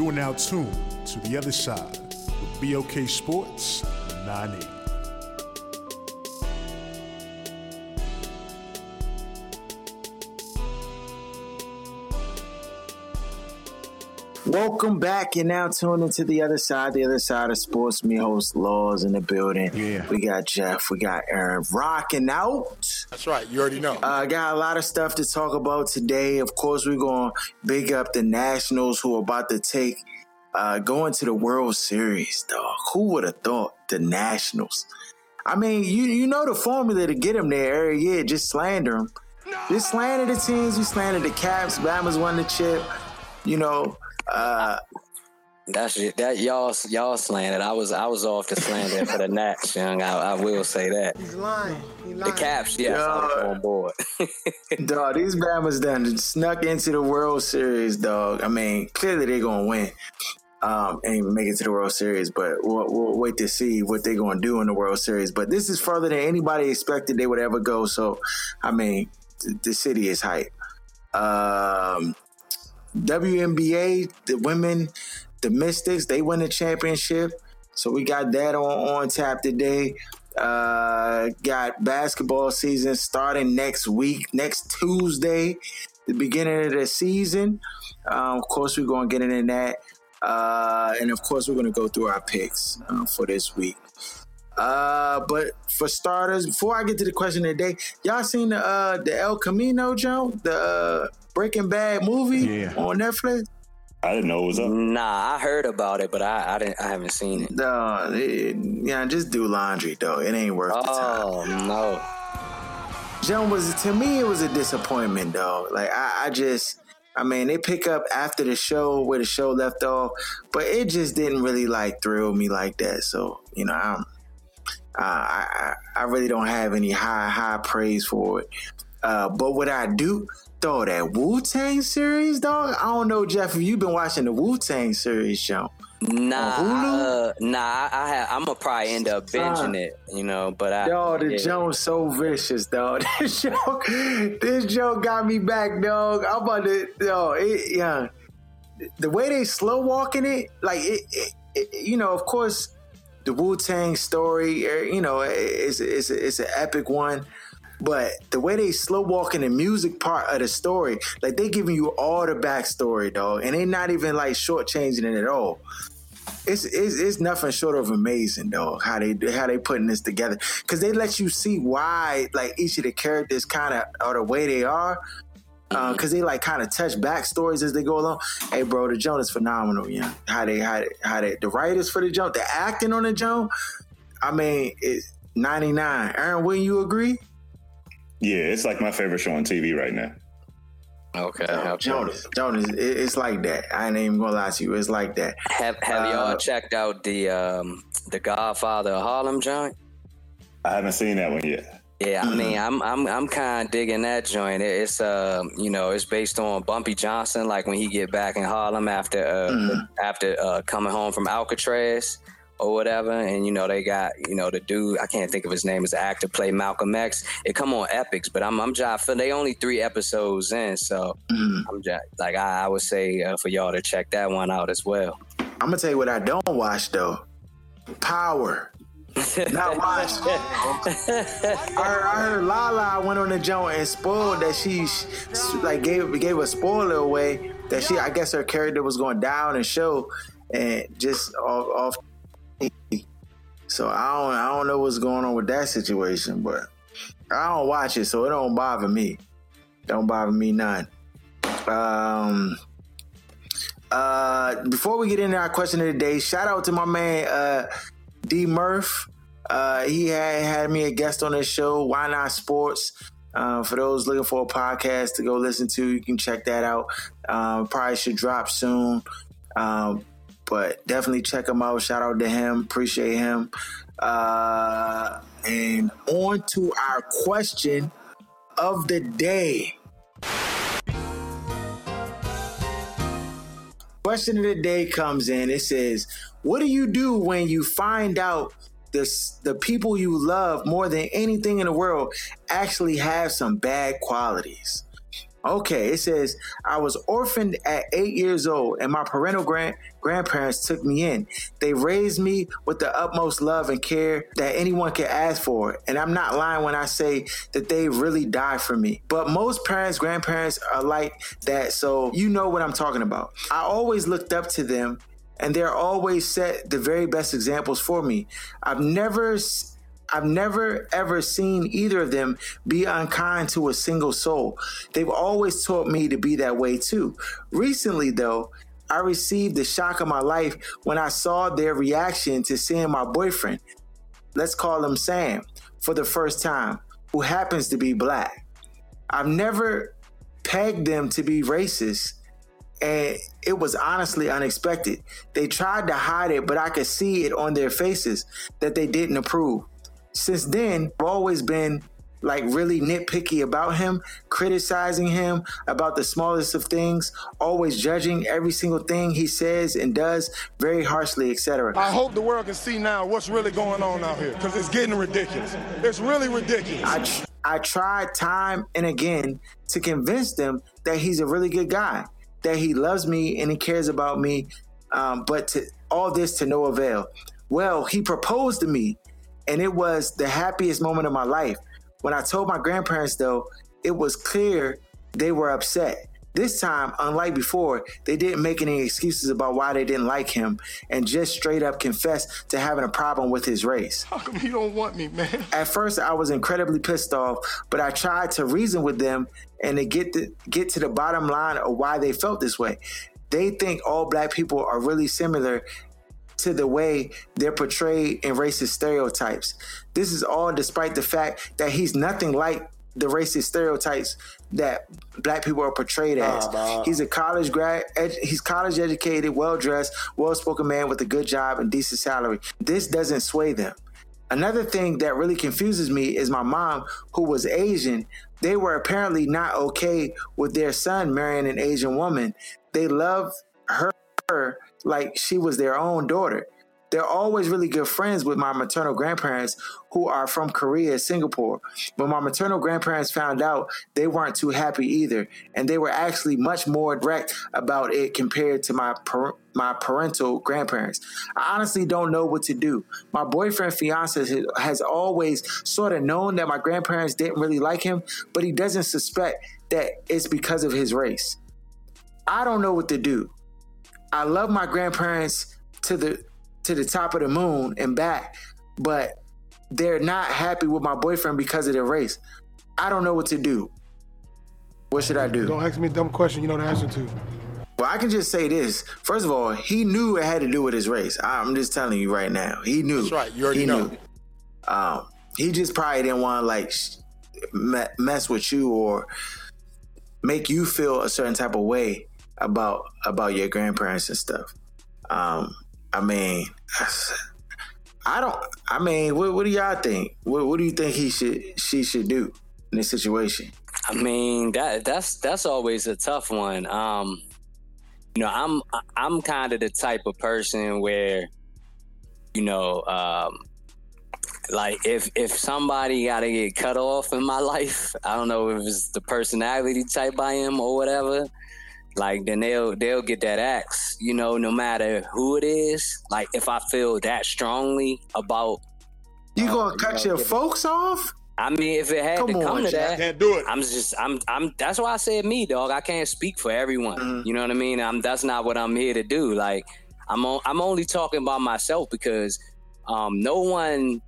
You are now tuned to the other side with BOK Sports 98. Welcome back. You're now tuned into the other side, the other side of sports. Me host Laws in the building. Yeah. We got Jeff, we got Aaron rocking out. That's right. You already know. Uh, got a lot of stuff to talk about today. Of course, we're going to big up the Nationals who are about to take, uh, going to the World Series, dog. Who would have thought the Nationals? I mean, you you know the formula to get them there every year. Just slander them. Just slander the teams. You slander the Caps. Bama's won the chip. You know, uh, That's it. That y'all y'all slandered. I was I was off the slander for the Nats, young. I, I will say that. he's lying. He The Caps, yes, I was Yeah. on board. Dog, these Bama's done snuck into the World Series, dog. I mean, clearly they're gonna win um, and make it to the World Series, but we'll, we'll wait to see what they're gonna do in the World Series. But this is further than anybody expected they would ever go. So, I mean, th- the city is hype. Um, WNBA, the women, the Mystics, they win the championship. So we got that on, on tap today. Uh, got basketball season starting next week, next Tuesday, the beginning of the season. Um, of course, we're going to get into that. Uh, and of course, we're going to go through our picks uh, for this week. Uh, but for starters, before I get to the question of the day, y'all seen the uh, the El Camino, Joe, the uh, Breaking Bad movie Yeah. on Netflix? I didn't know it was up. nah, I heard about it, but I, I didn't I haven't seen it. No, it, yeah, just do laundry though. It ain't worth the time. Oh no. Joan was to me, it was a disappointment though. Like I, I just, I mean, they pick up after the show where the show left off, but it just didn't really like thrill me like that. So you know, I'm, uh, I, I, I really don't have any high high praise for it. Uh, but what I do, though, that Wu Tang series, dog. I don't know, Jeff, if you've been watching the Wu Tang series, Joan. Nah, uh, nah. I, I have, I'm gonna probably end up binging it, you know. But I, Yo, the yeah. joke so vicious, dog. This joke, this joke got me back, dog. I'm about to, yo, it, yeah. The way they slow walking it, like it, it, it you know, of course, the Wu Tang story, er, you know, it's it's it's an epic one. But the way they slow walking the music part of the story, like they giving you all the backstory, dog, and they not even like shortchanging it at all it's, it's it's nothing short of amazing though how they how they putting this together because they let you see why like each of the characters kind of are the way they are uh, mm-hmm. because they like kind of touch backstories as they go along. Hey, bro, the Joan is phenomenal. Yeah, how they how they, how they the writers for the Joan, the acting on the Joan. I mean, it's ninety nine. Aaron, wouldn't you agree? Yeah, it's like my favorite show on TV right now. Okay. No, okay. Jonas, Jonas, it, it's like that. I ain't even gonna lie to you. It's like that. Have Have Uh, y'all checked out the um the Godfather of Harlem joint? I haven't seen that one yet. Yeah. I mean, I'm I'm I'm kind of digging that joint. It's uh, you know, it's based on Bumpy Johnson, like when he get back in Harlem after uh, Mhm. after uh, coming home from Alcatraz or whatever, and you know they got you know the dude I can't think of his name as the actor play Malcolm X. It come on Epix, but I'm I'm just they only three episodes in, so Mhm. I'm just like I, I would say uh, for y'all to check that one out as well. I'm gonna tell you what I don't watch though. Power. Not watch. I heard, I heard Lala went on the joint and spoiled that she like gave gave a spoiler away that she I guess her character was going down and show and just off, off so I don't I don't know what's going on with that situation, but I don't watch it, so it don't bother me. Don't bother me none. Um uh before we get into our question of the day, shout out to my man uh D Murph. Uh, he had had me a guest on his show, Why Not Sports. Uh, for those looking for a podcast to go listen to, you can check that out. Um, probably should drop soon. Um, but definitely check him out. Shout out to him. Appreciate him. Uh, and on to our question of the day. Question of the day comes in. It says, What do you do when you find out the, the people you love more than anything in the world actually have some bad qualities? Okay, it says I was orphaned at eight years old, and my parental grand grandparents took me in. They raised me with the utmost love and care that anyone could ask for, and I'm not lying when I say that they really died for me. But most parents, grandparents are like that, so you know what I'm talking about. I always looked up to them and they're always set the very best examples for me. I've never I've never ever seen either of them be unkind to a single soul. They've always taught me to be that way too. Recently, though, I received the shock of my life when I saw their reaction to seeing my boyfriend, let's call him Sam, for the first time, who happens to be black. I've never pegged them to be racist, and it was honestly unexpected. They tried to hide it, but I could see it on their faces that they didn't approve since then, I've always been like really nitpicky about him, criticizing him about the smallest of things, always judging every single thing he says and does very harshly, etc. I hope the world can see now what's really going on out here because it's getting ridiculous. It's really ridiculous. I, tr- I tried time and again to convince them that he's a really good guy, that he loves me and he cares about me, um, but to all this to no avail. Well, he proposed to me and it was the happiest moment of my life. When I told my grandparents, though, it was clear they were upset. This time, unlike before, they didn't make any excuses about why they didn't like him and just straight up confessed to having a problem with his race. How come you don't want me, man? At first, I was incredibly pissed off, but I tried to reason with them and to get the, get to the bottom line of why they felt this way. They think all black people are really similar to the way they're portrayed in racist stereotypes. This is all despite the fact that he's nothing like the racist stereotypes that black people are portrayed as. He's a college grad, ed, he's college educated, well dressed, well spoken man with a good job and decent salary. This doesn't sway them. Another thing that really confuses me is my mom, who was Asian. They were apparently not okay with their son marrying an Asian woman. They love her like she was their own daughter. They're always really good friends with my maternal grandparents who are from Korea, Singapore. But my maternal grandparents found out they weren't too happy either, and they were actually much more direct about it compared to my per- my parental grandparents. I honestly don't know what to do. My boyfriend fiance has always sort of known that my grandparents didn't really like him, but he doesn't suspect that it's because of his race. I don't know what to do. I love my grandparents to the to the top of the moon and back, but they're not happy with my boyfriend because of their race. I don't know what to do. What should I do? Don't ask me a dumb question you know the answer to. Well, I can just say this. First of all, he knew it had to do with his race. I'm just telling you right now. He knew. That's right. You already he know. Knew. Um, he just probably didn't want to like mess with you or make you feel a certain type of way about about your grandparents and stuff. Um, I mean, I don't. I mean, what, what do y'all think? What, what do you think he should she should do in this situation? I mean, that that's that's always a tough one. Um, you know, I'm I'm kind of the type of person where, you know, um, like if if somebody got to get cut off in my life, I don't know if it's the personality type I am or whatever like then they'll they'll get that axe you know no matter who it is like if i feel that strongly about you uh, gonna cut you know, your folks off I mean, if it had come to come on, to that, can't do it. I'm just, I'm, I'm. That's why I said me, dog. I can't speak for everyone. Mm-hmm. You know what I mean? I'm. That's not what I'm here to do. Like, I'm. On, I'm only talking about myself because, um, no one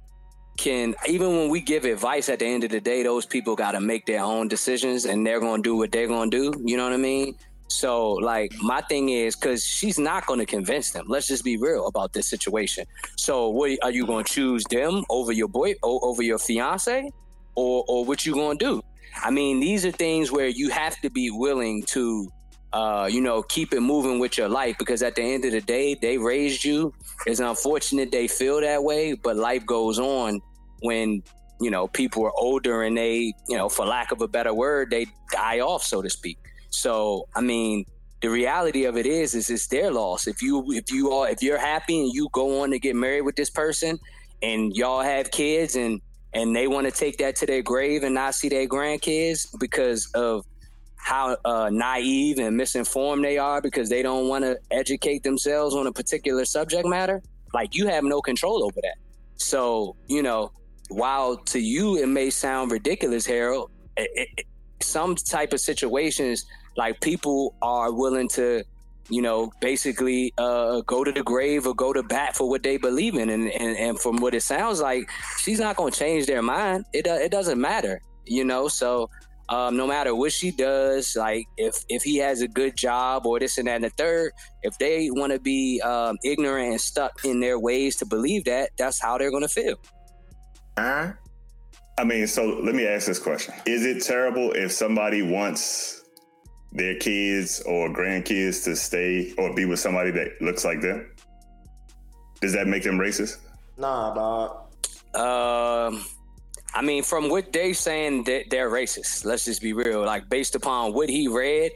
can. Even when we give advice, at the end of the day, those people got to make their own decisions, and they're gonna do what they're gonna do. You know what I mean? So, like, my thing is because she's not going to convince them. Let's just be real about this situation. So, what are you going to choose them over your boy, over your fiance, or or what you going to do? I mean, these are things where you have to be willing to, uh, you know, keep it moving with your life because at the end of the day, they raised you. It's unfortunate they feel that way, but life goes on when you know people are older and they, you know, for lack of a better word, they die off, so to speak. So, I mean, the reality of it is, is it's their loss. If you, if you are, if you're happy and you go on to get married with this person, and y'all have kids and and they want to take that to their grave and not see their grandkids because of how uh, naive and misinformed they are because they don't want to educate themselves on a particular subject matter like you have no control over that so you know while to you it may sound ridiculous harold it, it, some type of situations like people are willing to you know, basically uh, go to the grave or go to bat for what they believe in. And, and, and from what it sounds like, she's not going to change their mind. It, uh, it doesn't matter, you know? So um, no matter what she does, like if, if he has a good job or this and that and the third, if they want to be um, ignorant and stuck in their ways to believe that, that's how they're going to feel. Uh-huh. I mean, so let me ask this question. Is it terrible if somebody wants their kids or grandkids to stay or be with somebody that looks like them? Does that make them racist? Nah, dog. Um, I mean, from what they saying, that they're racist. Let's just be real. Like based upon what he read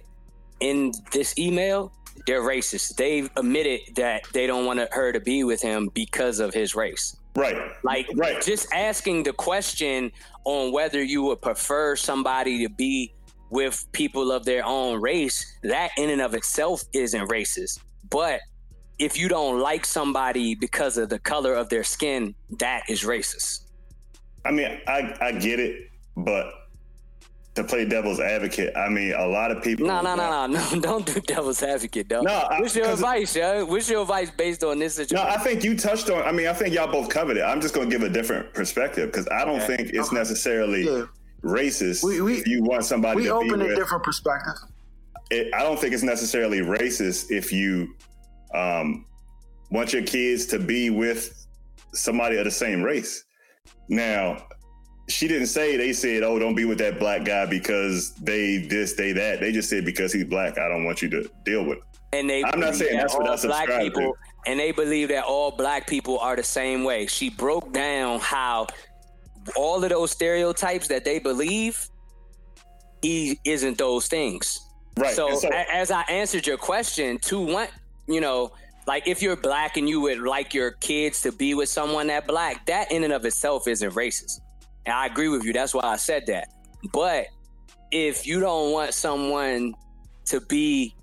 in this email, they're racist. They've admitted that they don't want her to be with him because of his race. Right. Like right. just asking the question on whether you would prefer somebody to be with people of their own race, that in and of itself isn't racist. But if you don't like somebody because of the color of their skin, that is racist. I mean, I, I get it, but to play devil's advocate, I mean, a lot of people. No, no, no, no, no! Don't do devil's advocate, though. No, what's your advice, yo? What's your advice based on this situation? No, I think you touched on. I mean, I think y'all both covered it. I'm just going to give a different perspective because I don't think it's necessarily. Yeah racist. We, we you want somebody. We to open a with. different perspective. It, I don't think it's necessarily racist if you um, want your kids to be with somebody of the same race. Now, she didn't say they said, "Oh, don't be with that black guy because they this, they that." They just said because he's black, I don't want you to deal with. Him. And they I'm not saying that's what I black people, to. And they believe that all black people are the same way. She broke down how all of those stereotypes that they believe, he isn't those things. Right. So, so as I answered your question, to what you know, like if you're black and you would like your kids to be with someone that black, that in and of itself isn't racist. And I agree with you. That's why I said that. But if you don't want someone to be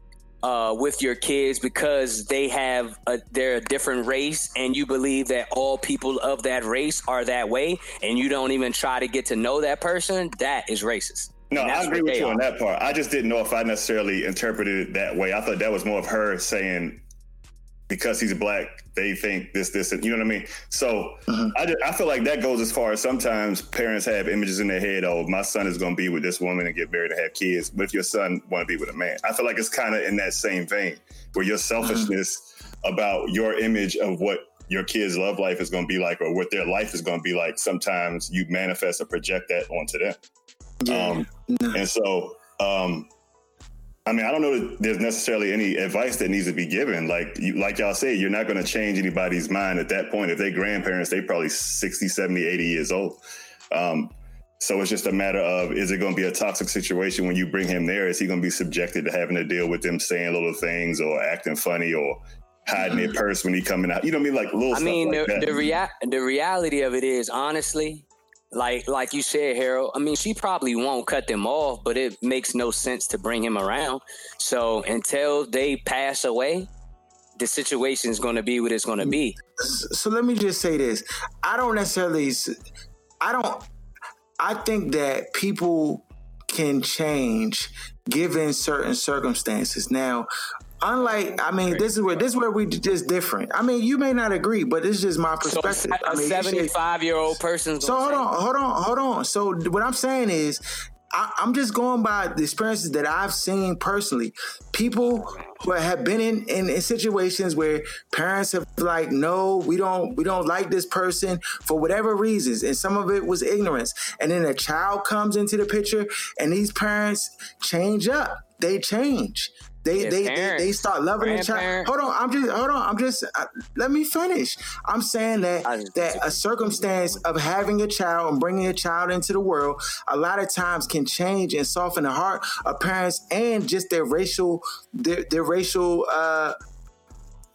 uh, with your kids because they have a, they're a different race and you believe that all people of that race are that way and you don't even try to get to know that person that is racist. No i agree with you are. on that part. I just didn't know if i necessarily interpreted it that way. I thought that was more of her saying because he's black, they think this, this, and you know what I mean. So mm-hmm. I, just, I feel like that goes as far as sometimes parents have images in their head. Oh, my son is going to be with this woman and get married and have kids. But if your son want to be with a man, I feel like it's kind of in that same vein where your selfishness mm-hmm. about your image of what your kids' love life is going to be like or what their life is going to be like. Sometimes you manifest or project that onto them. Yeah. Um, no. And so um, I mean, I don't know that there's necessarily any advice that needs to be given. Like you, like y'all say, you're not going to change anybody's mind at that point. If they grandparents, they probably 60, 70, 80 years old. Um, so it's just a matter of is it going to be a toxic situation when you bring him there? Is he going to be subjected to having to deal with them saying little things or acting funny or hiding their purse when he coming out? You know what I mean? Like little. I mean, like the the, rea- the reality of it is honestly, like like you said, Harold. I mean, she probably won't cut them off, but it makes no sense to bring him around. So until they pass away, the situation is going to be what it's going to be. So let me just say this: I don't necessarily, I don't, I think that people can change given certain circumstances. Now, unlike I mean, this is where this is where we just different. I mean, you may not agree, but it's just my perspective. So a I mean, seventy-five year old person. So hold on, hold on, hold on. So what I'm saying is, I, am just going by the experiences that I've seen personally. People who have been in, in, in situations where parents have like, no, we don't we don't like this person for whatever reasons, and some of it was ignorance. And then a child comes into the picture, and these parents change up. They change. They they, they, they start loving the child. Hold on, I'm just hold on. I'm just uh, let me finish. I'm saying that that a circumstance of having a child and bringing a child into the world a lot of times can change and soften the heart of parents and just their racial their, their racial uh,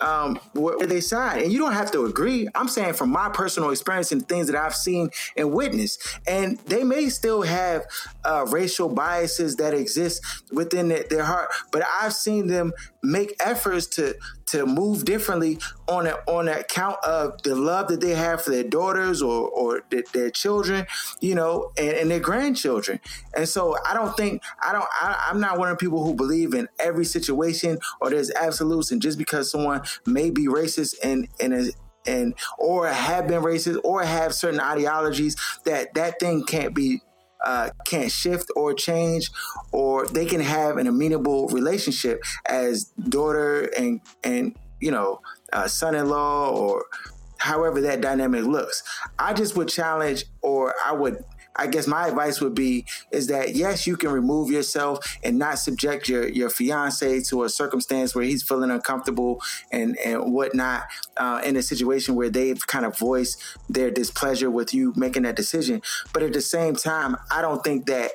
um, where they side. And you don't have to agree. I'm saying from my personal experience and things that I've seen and witnessed. And they may still have uh, racial biases that exist within their, their heart, but I've seen them make efforts to to move differently on a, on account of the love that they have for their daughters or or their, children, you know, and, and, their grandchildren. And so I don't think I don't I, I'm not one of the people who believe in every situation or there's absolutes and just because someone may be racist and and a, and or have been racist or have certain ideologies that that thing can't be uh, can't shift or change, or they can have an amenable relationship as daughter and and you know uh, son-in-law or however that dynamic looks. I just would challenge, or I would I guess my advice would be is that yes, you can remove yourself and not subject your your fiance to a circumstance where he's feeling uncomfortable and and whatnot uh, in a situation where they've kind of voiced their displeasure with you making that decision. But at the same time, I don't think that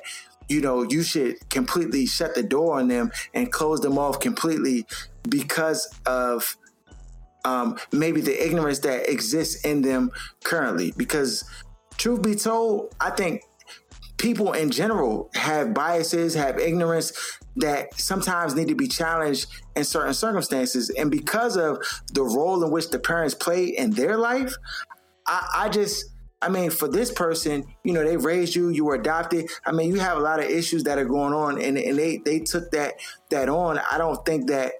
you know you should completely shut the door on them and close them off completely because of um, maybe the ignorance that exists in them currently because truth be told, I think people in general have biases, have ignorance that sometimes need to be challenged in certain circumstances. And because of the role in which the parents play in their life, I, I just I mean, for this person, you know, they raised you, you were adopted. I mean, you have a lot of issues that are going on and, and they they took that that on. I don't think that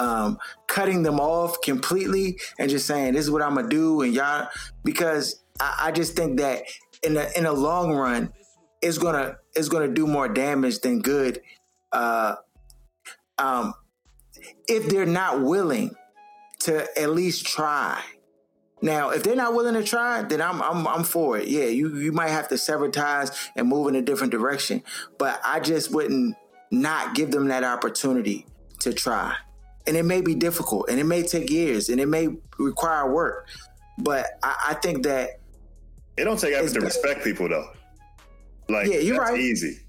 um, cutting them off completely and just saying this is what I'm gonna do and y'all because I, I just think that in the in the long run, it's gonna it's gonna do more damage than good. Uh, um, if they're not willing to at least try. Now, if they're not willing to try, then I'm I'm I'm for it. Yeah, you you might have to sever ties and move in a different direction, but I just wouldn't not give them that opportunity to try. And it may be difficult, and it may take years, and it may require work. But I, I think that it don't take effort to respect people though. Like yeah, you're right. Easy.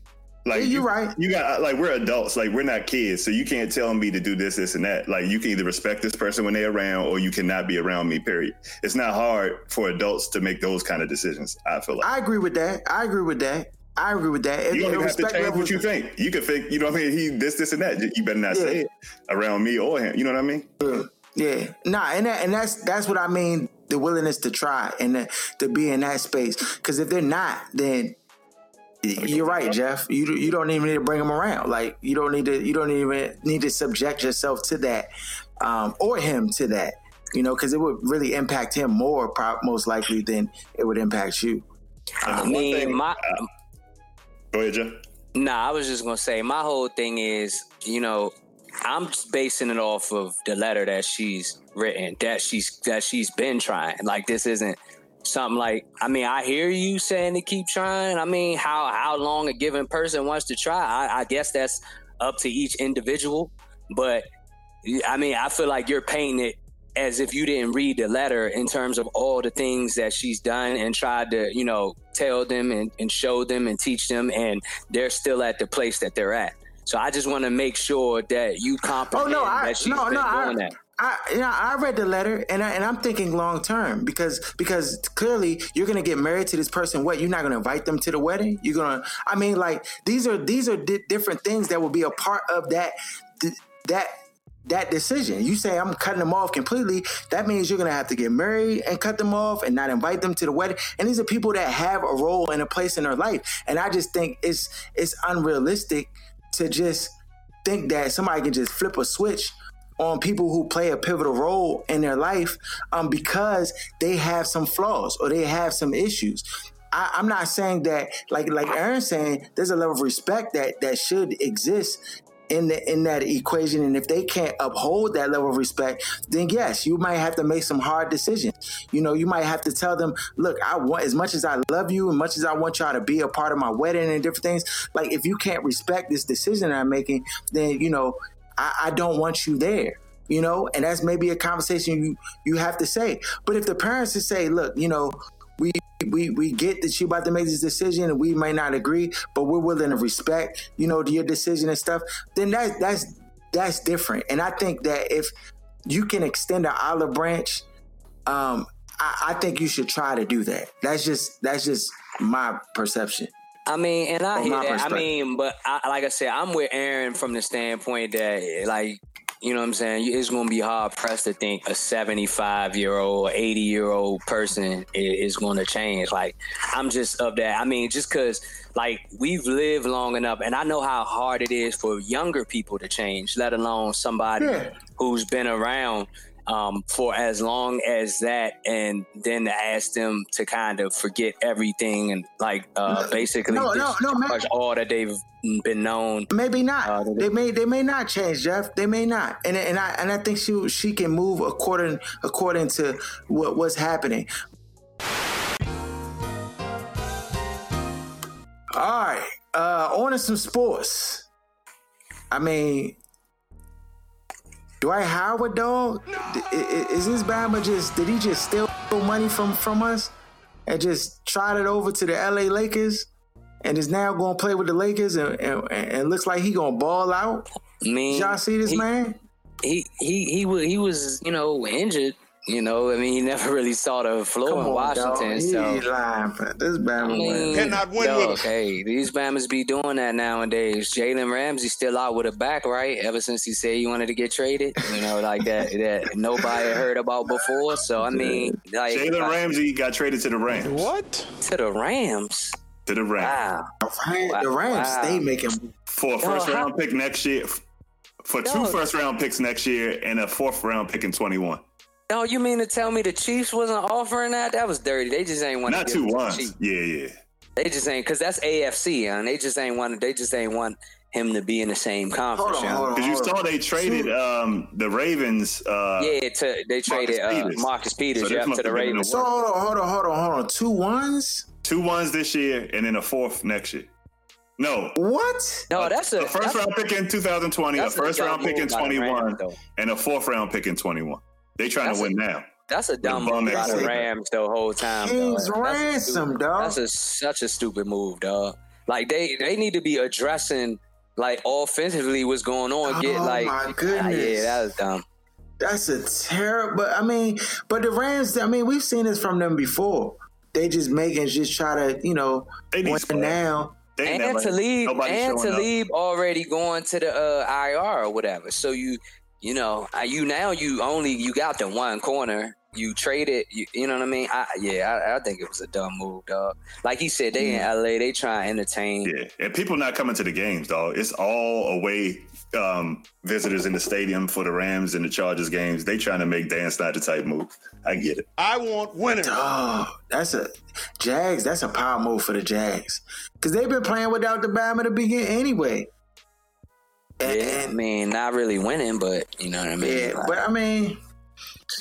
Like yeah, you're you, right. You got like we're adults. Like we're not kids, so you can't tell me to do this, this, and that. Like you can either respect this person when they're around, or you cannot be around me. Period. It's not hard for adults to make those kind of decisions. I feel like I agree with that. I agree with that. I agree with that. You don't even have to change what you think. You can think, you know what I mean? He this, this, and that. You better not yeah. say it around me or him. You know what I mean? Yeah. Yeah. Nah, and that, and that's that's what I mean the willingness to try and to, to be in that space. Because if they're not, then you're right, Jeff. You you don't even need to bring them around. Like you don't need to you don't even need to subject yourself to that, um, or him to that. You know, because it would really impact him more, most likely than it would impact you. I mean, thing, my. Uh, go ahead, Jeff. Nah, I was just gonna say my whole thing is, you know, I'm basing it off of the letter that she's written, that she's that she's been trying. Like this isn't something like I mean, I hear you saying to keep trying. I mean, how how long a given person wants to try, I, I guess that's up to each individual. But I mean, I feel like you're painting it as if you didn't read the letter in terms of all the things that she's done and tried to, you know, tell them and, and show them and teach them, and they're still at the place that they're at. So I just want to make sure that you comprehend oh, no, I, that she's no, been no, doing I, that. I yeah, I read the letter and I, and I'm thinking long term because because clearly you're gonna get married to this person. What you're not gonna invite them to the wedding? You're gonna. I mean, like these are these are di- different things that will be a part of that that that decision. You say I'm cutting them off completely. That means you're gonna have to get married and cut them off and not invite them to the wedding. And these are people that have a role and a place in their life. And I just think it's it's unrealistic to just think that somebody can just flip a switch on people who play a pivotal role in their life um, because they have some flaws or they have some issues. I, I'm not saying that like like Aaron's saying there's a level of respect that that should exist in the in that equation and if they can't uphold that level of respect then yes you might have to make some hard decisions. You know you might have to tell them look i want as much as i love you and much as i want y'all to be a part of my wedding and different things like if you can't respect this decision i'm making then you know i, I don't want you there you know? And that's maybe a conversation you you have to say. But if the parents to say look you know we we we get that you about to make this decision and we may not agree, but we're willing to respect, you know, your decision and stuff, then that that's that's different. And I think that if you can extend an olive branch, um, I, I think you should try to do that. That's just that's just my perception. I mean, and I hear that. I mean, but I, like I said, I'm with Aaron from the standpoint that, like, you know what I'm saying? It's going to be hard pressed to think a 75 year old, 80 year old person i- is going to change. Like, I'm just of that. I mean, just because, like, we've lived long enough, and I know how hard it is for younger people to change, let alone somebody Yeah. who's been around um, for as long as that, and then to ask them to kind of forget everything and like uh, basically no, no, no, man. all that they've been known. Maybe not. Uh, they- they may they may not change, Jeff. They may not, and and I and I think she she can move according according to what what's happening. All right, uh, on to some sports. I mean, Dwight Howard, dog. i- Is this Bama just did he just steal money from from us and just trot it over to the LA Lakers? And is now going to play with the Lakers, and, and, and looks like he gonna ball out. I mean, Did y'all see this he, man? He he he was he was you know injured. You know, I mean, he never really saw the floor in Washington. dog. so He lying, but this I Bama mean. Cannot win dog, with him. Hey, these Bammers be doing that nowadays. Jalen Ramsey still out with a back, right? Ever since he said he wanted to get traded, you know, like that that nobody heard about before. So I mean, like Jalen Ramsey got traded to the Rams. What? to the Rams. To the Rams Wow. Rams- the Rams Wow. stay making. for a first how- round pick next year. For two Dog. first round picks next year and a fourth round pick in 21. No, you mean to tell me the Chiefs wasn't offering that? That was dirty. They just ain't want Not to two give it to the ones. Chiefs. Yeah, yeah. They just ain't because that's AFC, and they just ain't want. They just ain't want him to be in the same conference. Hold on, young. hold on. Because you saw they traded um, the Ravens. Uh, Yeah, to, they traded uh, Peters. Marcus Peters, So this yep, must to the have been in the Ravens. So hold on, hold on, hold on, hold on. Two ones? Two ones this year and then a fourth next year. No. What? No, that's a A first that's, round pick in 2020, a first round pick in move by the 21, and a fourth round pick in 21. They trying That's to a- win now. That's a dumb move by the. Rams the whole time. King's dog. That's ransom, stupid- dog. That's a such a stupid move, dog. Like they they need to be addressing like offensively what's going on. Get Oh, like my Ah, goodness. yeah, that was dumb. That's a terrible. But I mean, but the Rams. I mean, we've seen this from them before. They just making just try to, you know, They need win squad. now. They and never- Talib and showing up. Already going to the uh, IR or whatever. So you you know you now you only you got the one corner. You traded, you, you know what I mean? I, yeah, I, I think it was a dumb move, dog. Like he said, they in LA, they try and entertain. Yeah, and people not coming to the games, dog. It's all away um, visitors in the stadium for the Rams and the Chargers games. They trying to make Dan Snyder type move. I get it. I want winners. Oh, that's a Jags. That's a power move for the Jags because they've been playing without the Bama to begin anyway. And, Yeah, I mean, not really winning, but you know what I mean. yeah, Like, but I mean,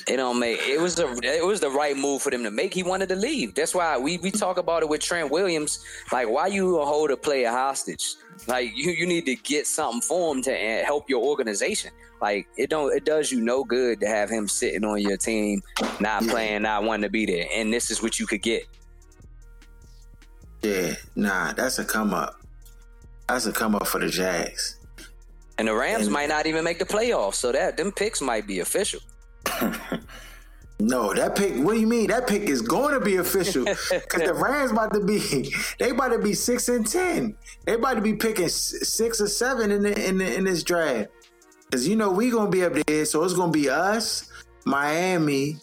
it don't make it was the it was the right move for them to make. He wanted to leave. That's why we we talk about it with Trent Williams. Like, why you hold a player hostage? Like, you you need to get something for him to help your organization. Like, it don't it does you no good to have him sitting on your team, not Yeah. playing, not wanting to be there. And this is what you could get. yeah, nah, that's a come up. That's a come up for the Jags. And the Rams And- might not even make the playoffs, so that them picks might be official. No, that pick. What do you mean? That pick is going to be official because the Rams about to be. They about to be six and ten. They about to be picking six or seven in the, in the, in this draft. Because you know we gonna be up there, so it's gonna be us, Miami,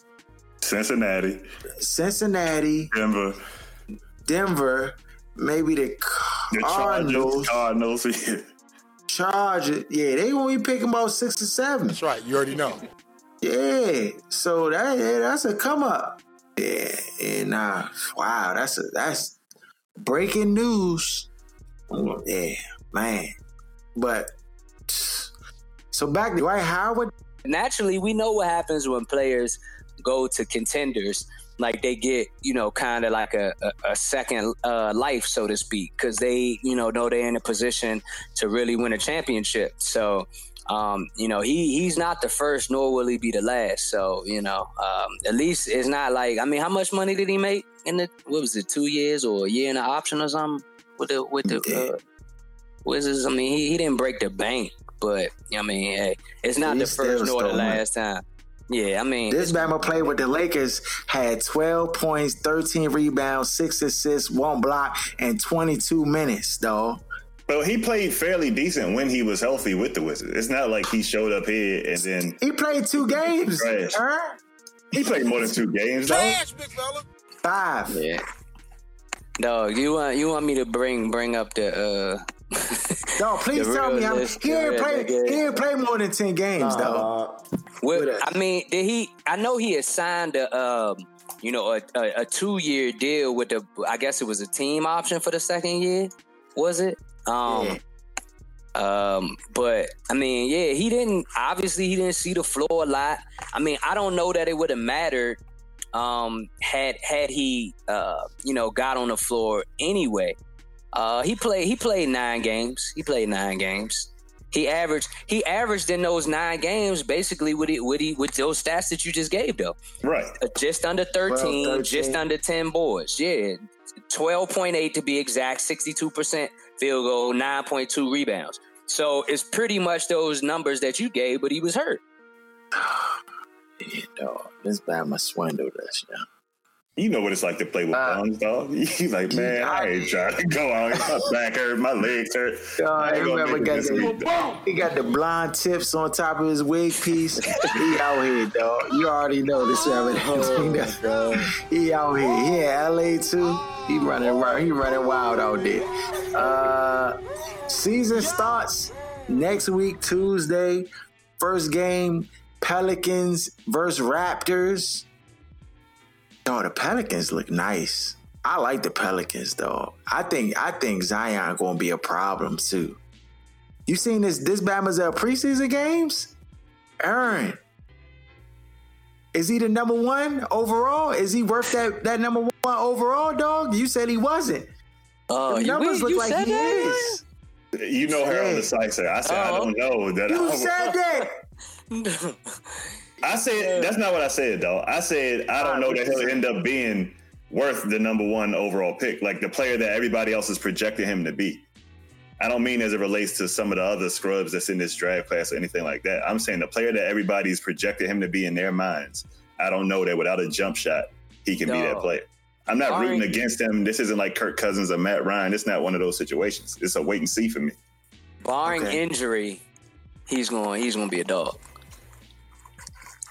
Cincinnati, Cincinnati, Denver, Denver, maybe the the Chargers, Cardinals, Cardinals. Yeah. Chargers. Yeah, they gonna be picking about six or seven. That's right. You already know. Yeah, so that yeah, that's a come up. Yeah, And nah. Wow, that's a, that's breaking news. Oh, yeah, man. But so back to Dwight Howard. Naturally, we know what happens when players go to contenders. Like they get, you know, kind of like a, a, a second uh, life, so to speak, because they, you know, know they're in a position to really win a championship. So, um, you know, he he's not the first, nor will he be the last. So, you know, um, at least it's not like I mean, how much money did he make in the what was it, two years or a year in the option or something with the with the uh, Wizards? I mean, he, he didn't break the bank, but I mean, hey, it's not He the first nor the money. last time. Yeah, I mean, This Bama played with the Lakers had 12 points, 13 rebounds, six assists, one block, and 22 minutes, though. But he played fairly decent when he was healthy with the Wizards. It's not like he showed up here and then He played two games. Huh? he played more than two games. Though. Five. yeah. Dog, you want you want me to bring bring up the uh No, please tell me how realist- he didn't play. He didn't play more than ten games, though. What, What? I mean, did he? I know he had signed a, um, you know, a, a, a two year deal with the. I guess it was a team option for the second year. Was it? Um, um, but I mean, yeah, he didn't. Obviously, he didn't see the floor a lot. I mean, I don't know that it would have mattered. Um, had had he, uh, you know, got on the floor anyway. Uh, he played. He played nine games. He played nine games. He averaged. He averaged in those nine games basically with he, with he, with those stats that you just gave though. Right. Uh, just under 13, 13. just under 10 boards. Yeah. 12.8 to be exact, 62% field goal, 9.2 rebounds. So it's pretty much those numbers that you gave, but he was hurt. Yeah, dog. This Bama swindled us, yeah. You know what it's like to play with Uh, bums, dog. He's like, man, I ain't trying to go out. My back hurt, my legs hurt. Dog, I remember make got the, week. he got the blonde tips on top of his wig piece. he out here, dog. You already know this Bama. he out here. He in LA too. He running around. He running wild out there. Uh, season starts next week, Tuesday. First game, Pelicans versus Raptors. Dog, the Pelicans look nice. I like the Pelicans though. I think I think Zion gonna be a problem too. You seen this this Bama's uh, preseason games? Aaron. Is he the number one overall? Is he worth that, that number one overall, dog? You said he wasn't. Oh, The you, numbers look you like said he that? is. You know her on the site, sir. I said, I Oh. don't know. That You I, said that. I said, that's not what I said, though. I said, I don't know that he'll end up being worth the number one overall pick, like the player that everybody else is projecting him to be. I don't mean as it relates to some of the other scrubs that's in this draft class or anything like that. I'm saying the player that everybody's projecting him to be in their minds. I don't know that without a jump shot, he can be that player. I'm not rooting against him. This isn't like Kirk Cousins or Matt Ryan. It's not one of those situations. It's a wait and see for me. Barring Okay. injury, he's going he's going to be a dog.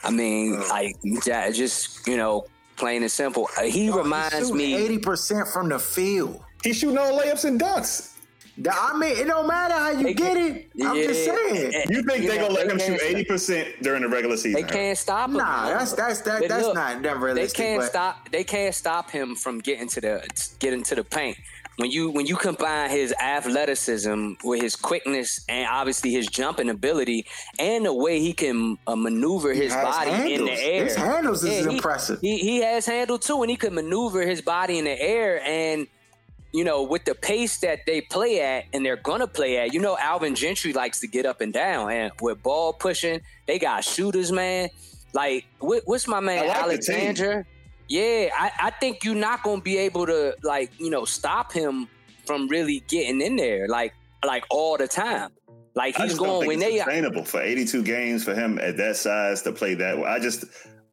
I mean, like ja- just, you know, plain and simple. Uh, He reminds me eighty percent from the field. He's shooting all layups and dunks. I mean, it don't matter how you They get it. I'm just saying. You think You they know, gonna let they him shoot eighty percent during the regular season? They can't stop him. Nah, that's that's that, But that's look, not never They can't but stop. They can't stop him from getting to the getting to the paint. When you when you combine his athleticism with his quickness and obviously his jumping ability and the way he can uh, maneuver his body in the air, His handles is he, impressive. He he has handle too, and he can maneuver his body in the air and. You know, with the pace that they play at and they're gonna play at, you know, Alvin Gentry likes to get up and down, and with ball pushing, they got shooters, man. Like, what, what's my man like. Alexander? Yeah, I, I think you're not gonna be able to like you know stop him from really getting in there like like all the time. Like he's going think when it's they sustainable for 82 games for him at that size to play that way. I just,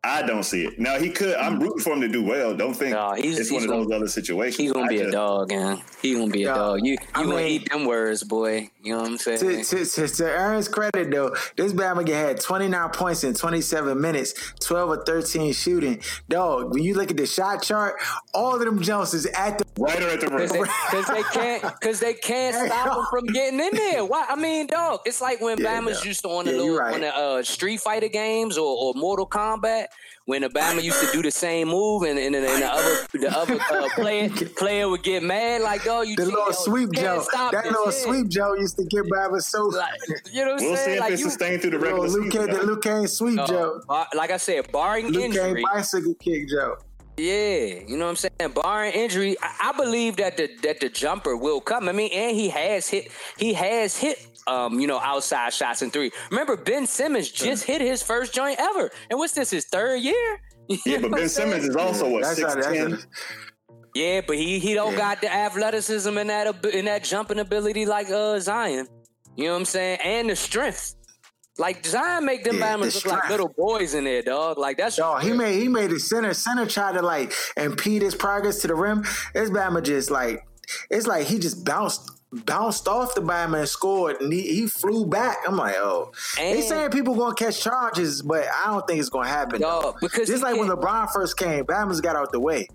I don't see it. Now he could. I'm rooting for him to do well. Don't think No, he's- it's he's one of gonna- those other situations. he's gonna I be a dog, man. He gonna be a dog. You you I gonna mean- eat them words, boy. You know what I'm saying? to, to, to, to Aaron's credit, though, this Bama had 29 points in 27 minutes, 12 or 13 shooting. Dog, when you look at the shot chart, all of them jumps is at the Right or at the rim. Cause they, they can't, cause they can't stop yo. him from getting in there. Why? I mean, dog, it's like when Yeah, Bama's no. used to on the Yeah, little right. on the uh, Street Fighter games or, or Mortal Kombat. When Obama used to do the same move and, and, and the other the other uh, player player would get mad like, oh, you the cheat, little yo, sweep you can't Joe. stop That little yeah. sweep Joe used to get Bama so. Like, you know what I'm We'll see if Like it's you, sustained through the Little regular Luke season. Kane, the Liu Kang sweep uh, Joe. bar- like I said, barring Liu Kang injury, bicycle kick Joe. Yeah, you know what I'm saying. Barring injury, I, I believe that the that the jumper will come. I mean, and he has hit he has hit um you know outside shots in three. Remember, Ben Simmons just hit his first joint ever, and what's this his third year? You Yeah, but Ben Simmons is also what That's six how- that's ten. how- Yeah, but he he don't got the athleticism and that ab- and that jumping ability like uh Zion. You know what I'm saying? And the strength. Like Zion make them Yeah, the Bama's look like little boys in there, dog. Like that's Dog, he made he made his center. Center tried to like impede his progress to the rim. His Bama just like it's like he just bounced bounced off the Bama and scored, and he, he flew back. I'm like, oh, they saying people gonna catch charges, but I don't think it's gonna happen. Dog, because just like when LeBron first came, Bama's got out the way.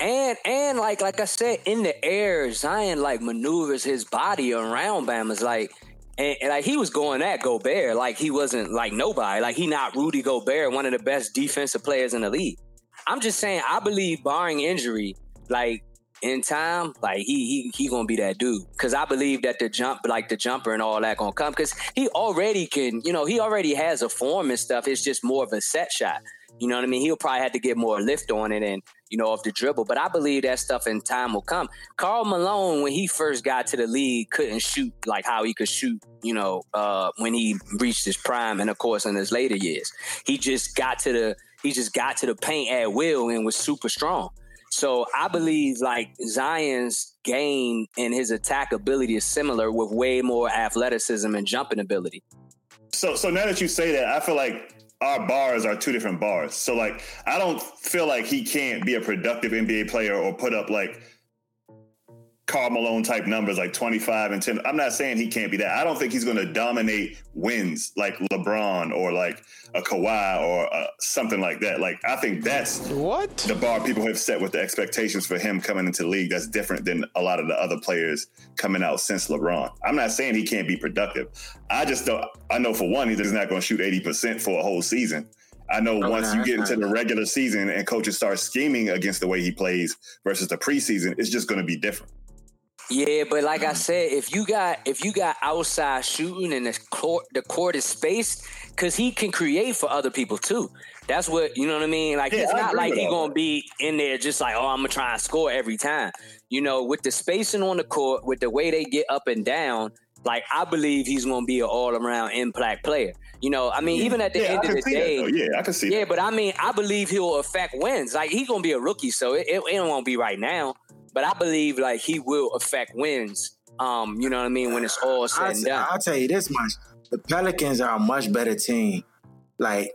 And and like like I said, in the air, Zion like maneuvers his body around Bama's like and, and, like he was going at Gobert like he wasn't like nobody. Like he not Rudy Gobert, one of the best defensive players in the league. I'm just saying, I believe barring injury, like in time, like he he he gonna be that dude. Cause I believe that the jump, like the jumper and all that gonna come. Cause he already can, you know, he already has a form and stuff. It's just more of a set shot. You know what I mean? He'll probably have to get more lift on it and, you know, off the dribble. But I believe that stuff in time will come. Karl Malone, when he first got to the league, couldn't shoot like how he could shoot, you know, uh, when he reached his prime and of course in his later years. He just got to the he just got to the paint at will and was super strong. So I believe like Zion's game and his attack ability is similar with way more athleticism and jumping ability. So so now that you say that, I feel like our bars are two different bars. So like I don't feel like he can't be a productive NBA player or put up like Karl Malone type numbers like 25 and 10. I'm not saying he can't be that. I don't think he's going to dominate wins like LeBron or like a Kawhi or uh, something like that. Like I think that's What? the bar people have set with the expectations for him coming into the league that's different than a lot of the other players coming out since LeBron. I'm not saying he can't be productive. I just don't I know for one he's not going to shoot 80% for a whole season. I know Oh, once no, you get into the regular season and coaches start scheming against the way he plays versus the preseason, it's just going to be different. Yeah, but like. I said, if you got if you got outside shooting and the court the court is spaced, because he can create for other people too. That's what you know what I mean. Like Yeah, it's I not like he gonna that. be in there just like oh I'm gonna try and score every time. You know, with the spacing on the court, with the way they get up and down, like I believe he's gonna be an all around impact player. You know, I mean, even at the Yeah, end of the day. Yeah, I can see yeah, that. but I mean, I believe he'll affect wins. Like he's gonna be a rookie, so it, it, it won't be right now. But I believe like he will affect wins. Um, you know what I mean when it's all said I'll, and done. I'll tell you this much: the Pelicans are a much better team. Like.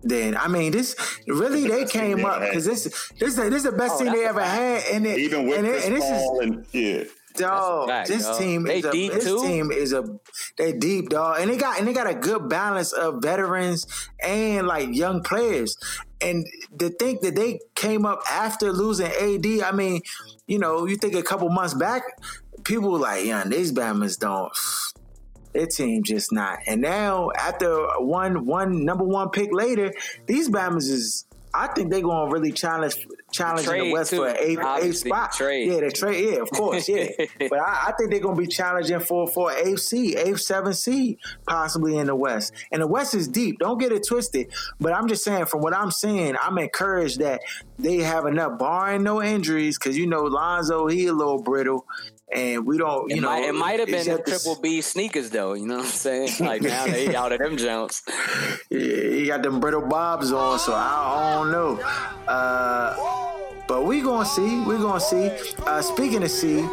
Then I mean, this really The they came they up because this this this is the best Oh, team they ever fact. had, and it, Even with and, it- Chris and this is Paul and yeah, Dog, fact, this dog. team They is a deep, this too? team is a they deep dog, and they got and they got a good balance of veterans and like young players. And to think that they came up after losing AD, I mean, you know, you think a couple months back, people were like, yeah, these Bammers don't. Their team just not. And now after one one number one pick later, these Bammers is. I think they're gonna really challenge challenge in the West too. for an eighth, spot. trade. Yeah, the trade. Yeah, of course. Yeah, but I, I think they're gonna be challenging for for eighth seed, eighth, seventh seed, possibly in the West. And the West is deep. Don't get it twisted. But I'm just saying, from what I'm seeing, I'm encouraged that they have enough, barring no injuries, because you know Lonzo he a little brittle, and we don't. You It know, might, it might have been the triple B sneakers though. You know what I'm saying? Like now they out of them jumps. Yeah, he got them brittle bobs on, so I, I don't know. Uh, but we gonna see. We gonna see. Uh, speaking of see,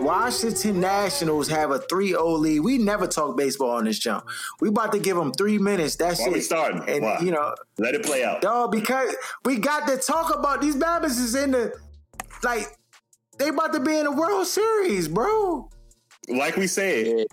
Washington Nationals have a 3-0 lead. We never talk baseball on this jump. We about to give them three minutes. That's Why it. we starting? And Why? you know, let it play out. dog, because we got to talk about these Babbies is in the like they about to be in the World Series, bro. Like we said,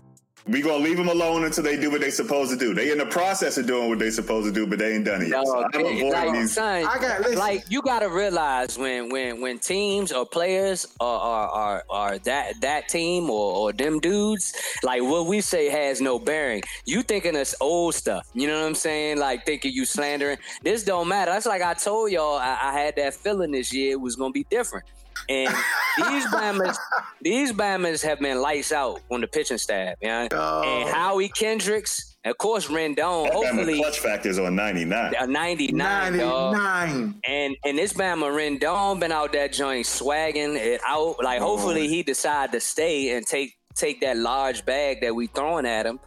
We gonna leave them alone until they do what they supposed to do. They in the process of doing what they supposed to do, but they ain't done it yet. So I'm avoiding like, these. son, I got- listen. like you gotta realize when when when teams or players are are are, are that that team or, or them dudes, like what we say has no bearing. You thinking us old stuff. You know what I'm saying? Like thinking you slandering. This don't matter. That's like I told y'all I, I had that feeling this year it was gonna be different. And these Bammers, these Bammers have been lights out on the pitching staff, you know? Oh. And Howie Kendricks, of course Rendon, That Bama hopefully clutch factors on 99. a 99, dog. 99. And and this Bama Rendon been out that joint swagging it out. Like hopefully he decide to stay and take take that large bag that we throwing at him.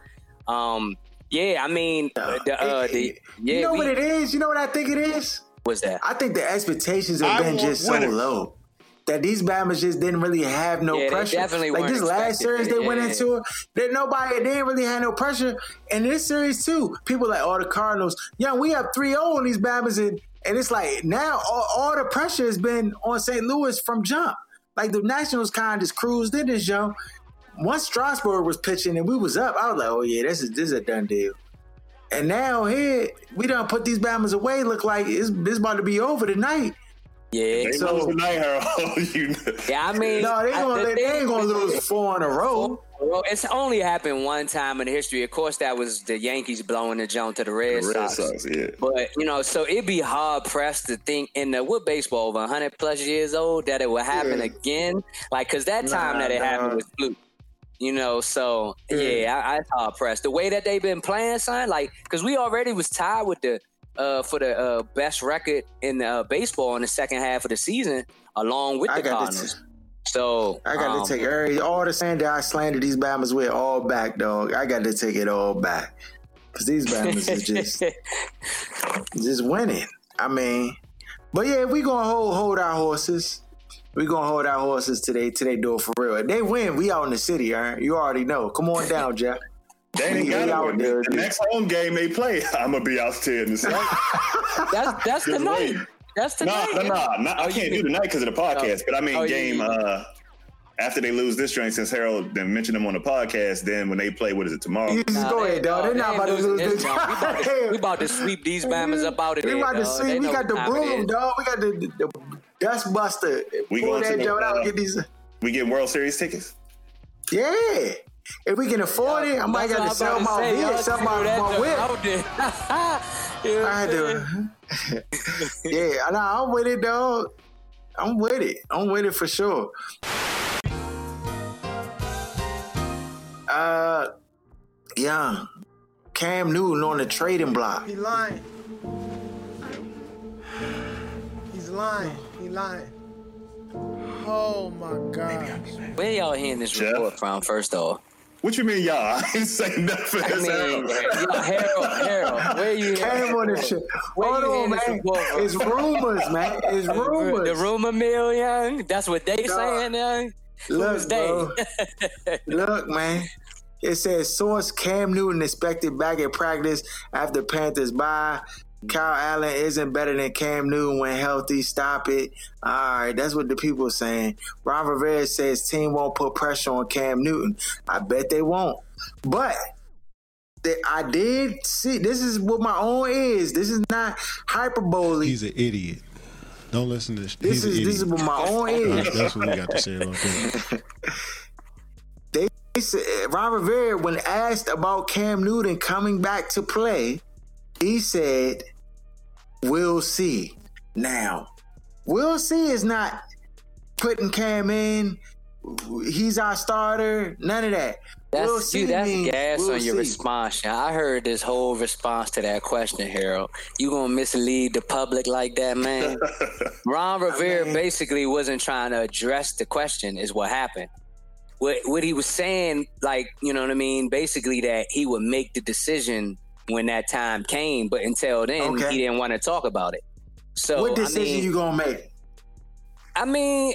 Um, yeah, I mean, the, uh, the yeah, you know we, what it is? You know what I think it is? was that? I think the expectations have I been just so winners. low that these Bama's just didn't really have no Yeah, pressure. definitely like this last series they went Yeah. into, that nobody they didn't really have no pressure. And this series too, people like all the Cardinals, yeah, we have 3-0 on these Bama's and and it's like now all, all the pressure has been on St. Louis from jump. Like the Nationals kind of just cruised in this jump. Once Strasburg was pitching and we was up, I was like, oh yeah, this is this is a done deal. And now here we done put these Bama's away. Look like it's, it's about to be over tonight. Yeah, They So- lose tonight, Harold. Oh, you know. yeah. I mean, No, they I- gonna the they, they ain't gonna lose four in a row. Well, it's only happened one time in history. Of course, that was the Yankees blowing the jump to the Red, The Red Sox. Sox, yeah. But you know, so it'd be hard pressed to think in the what baseball over 100 plus years old that it would happen Yeah. again. Like, cause that time Nah, that it happened was fluke. You know, so Yeah. yeah, I, I it's hard pressed. The way that they've been playing, son, like, cause we already was tied with the uh for the uh best record in uh, baseball in the second half of the season, along with I the Cardinals. So I got um, to take every all the slander I slandered these Bama's with all back, dog. I got to take it all back because these Bama's is just just winning. I mean, but yeah, we gonna hold hold our horses. We gonna hold our horses today. Today, do it for real. If they win, we out in the city. All right, you already know. Come on down, Jeff. They ain't got out there, The next home game they play, I'm gonna be out there in the city. that's that's Just tonight. wait. That's tonight. no, no, no. Oh, I you can't do tonight because of the podcast. But I mean, Oh, game yeah. uh, after they lose this joint, since Harold then mentioned them on the podcast, then when they play, what is it tomorrow? You just Nah, go they- ahead, dog. They're they not about to lose this this. We about, to, we about to sweep these Bammers up out of We there. about to dog. see. They We got the what time it broom, dog. We got the, the, the dust buster. We Pull going to the, joint out. uh, Get these. We get World Series tickets. Yeah. If we can afford it, I might got to sell my to say. vid, Y'all sell my, my whip. out there. You know what I I'm do. saying? yeah, nah, I'm with it, dog. I'm with it. I'm with it for sure. Uh, young Cam Newton on the trading block. He lying. He's lying. He lying. Oh my god. Where y'all hearing this Jeff? report from? First off, What you mean, y'all? I ain't saying nothing. I That's mean, Harold. Harold, Harold, where you? Cam on this shit. Where Hold you on, man. It's rumors, man. It's rumors. The rumor mill, young. That's what they Dog. saying, young. Look, bro. Look, man. It says source Cam Newton expected back at practice after Panthers bye. Kyle Allen isn't better than Cam Newton when healthy. Stop it. All right, that's what the people are saying. Ron Rivera says team won't put pressure on Cam Newton. I bet they won't. But the- I did see. This is what my own is. This is not hyperbole. He's an idiot. Don't listen to this. this is this is what my own is. That's- That's what we got to say about that. He said, Ron Rivera, when asked about Cam Newton coming back to play, he said, "We'll see." Now, we'll see is not putting Cam in. He's our starter. None of that. That's we'll see you. That's means gas we'll on your see. response. young. I heard this whole response to that question, Harold. You gonna mislead the public like that, man? Ron Rivera mean- basically wasn't trying to address the question. Is what happened. What what he was saying, like you know what I mean? Basically, that he would make the decision when that time came, but until then, Okay. he didn't want to talk about it. So what decision I mean, you gonna make? I mean,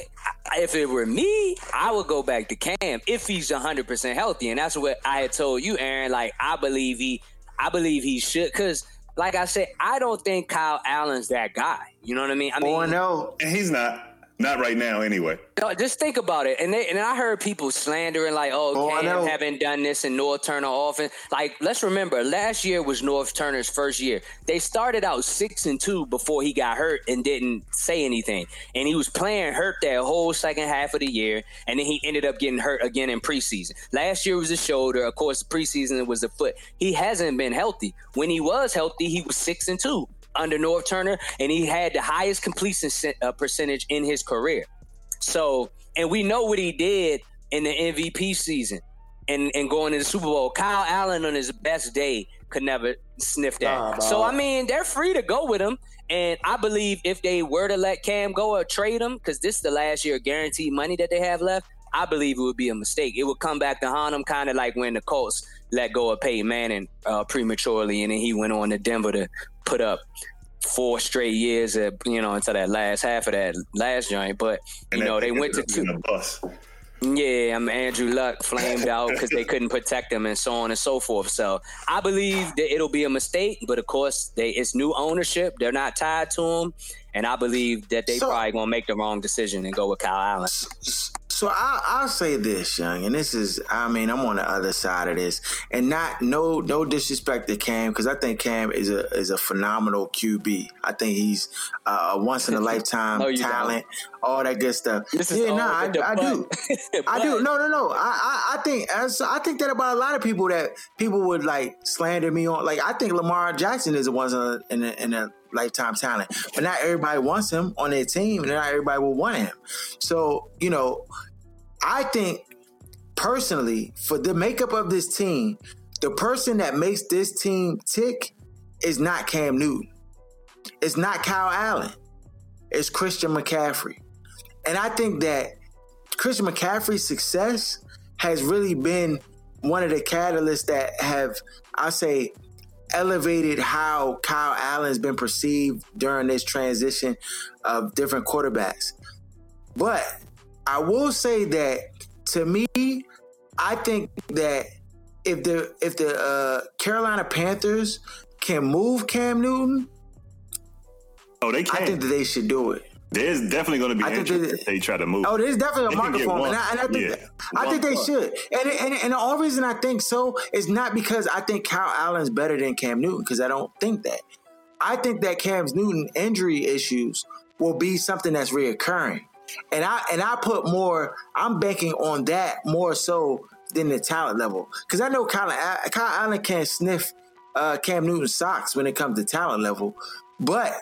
if it were me, I would go back to Cam if he's 100% healthy. And that's what I had told you, Aaron. Like, I believe he, I believe he should. Because, like I said, I don't think Kyle Allen's that guy. You know what I mean? I mean, oh, Or no? And he's not. Not right now, anyway. No, just think about it. And they, and I heard people slandering like, "Oh, Oh, I. Cam haven't done this in Norv Turner offense." Like, let's remember, last year was Norv Turner's first year. They started out six and two before he got hurt and didn't say anything. And he was playing hurt that whole second half of the year, and then he ended up getting hurt again in preseason. Last year was the shoulder. Of course, preseason was the foot. He hasn't been healthy. When he was healthy, he was six and two under Norv Turner, and he had the highest completion uh, percentage in his career. So, and we know what he did in the MVP season and, and going to the Super Bowl. Kyle Allen on his best day could never sniff that. Nah, so. I mean, they're free to go with him. And I believe if they were to let Cam go or trade him, because this is the last year guaranteed money that they have left, I believe it would be a mistake. It would come back to haunt them, kind of like when the Colts let go of Peyton Manning uh, prematurely, and then he went on to Denver to put up four straight years, of, you know, until that last half of that last joint. But you And know, they went to two. being bus. Yeah, I mean, Andrew Luck flamed out because they couldn't protect him and so on and so forth. So I believe that it'll be a mistake, but of course, they it's new ownership. They're not tied to him, and I believe that they So- probably gonna make the wrong decision and go with Kyle Allen. So I, I'll say this, young, and this is, I mean, I'm on the other side of this, and not no no disrespect to Cam because I think Cam is a is a phenomenal QB. I think he's uh, a once in a lifetime No, talent, all that good stuff. This yeah, all nah, I, I do. I do. No, no, no. I, I, I think as I think that about a lot of people that people would like slander me on. Like I think Lamar Jackson is a once in a, in a, in a lifetime talent, but not everybody wants him on their team, and not everybody will want him. So you know, I think personally for the makeup of this team, the person that makes this team tick is not Cam Newton. It's not Kyle Allen. It's Christian McCaffrey. And I think that Christian McCaffrey's success has really been one of the catalysts that have, I say, elevated how Kyle Allen's been perceived during this transition of different quarterbacks. But I will say that to me, I think that if the if the uh, Carolina Panthers can move Cam Newton, Oh, they can. I think that they should do it. There's definitely going to be I think interest they- if they try to move. Oh, there's definitely a market for him, and I, and I think Yeah. that, I think they should. And, and and the only reason I think so is not because I think Kyle Allen's better than Cam Newton, because I don't think that. I think that Cam's Newton injury issues will be something that's reoccurring, and I and I put more. I'm banking on that more so than the talent level, because I know Kyle, Kyle Allen can't sniff uh, Cam Newton's socks when it comes to talent level, but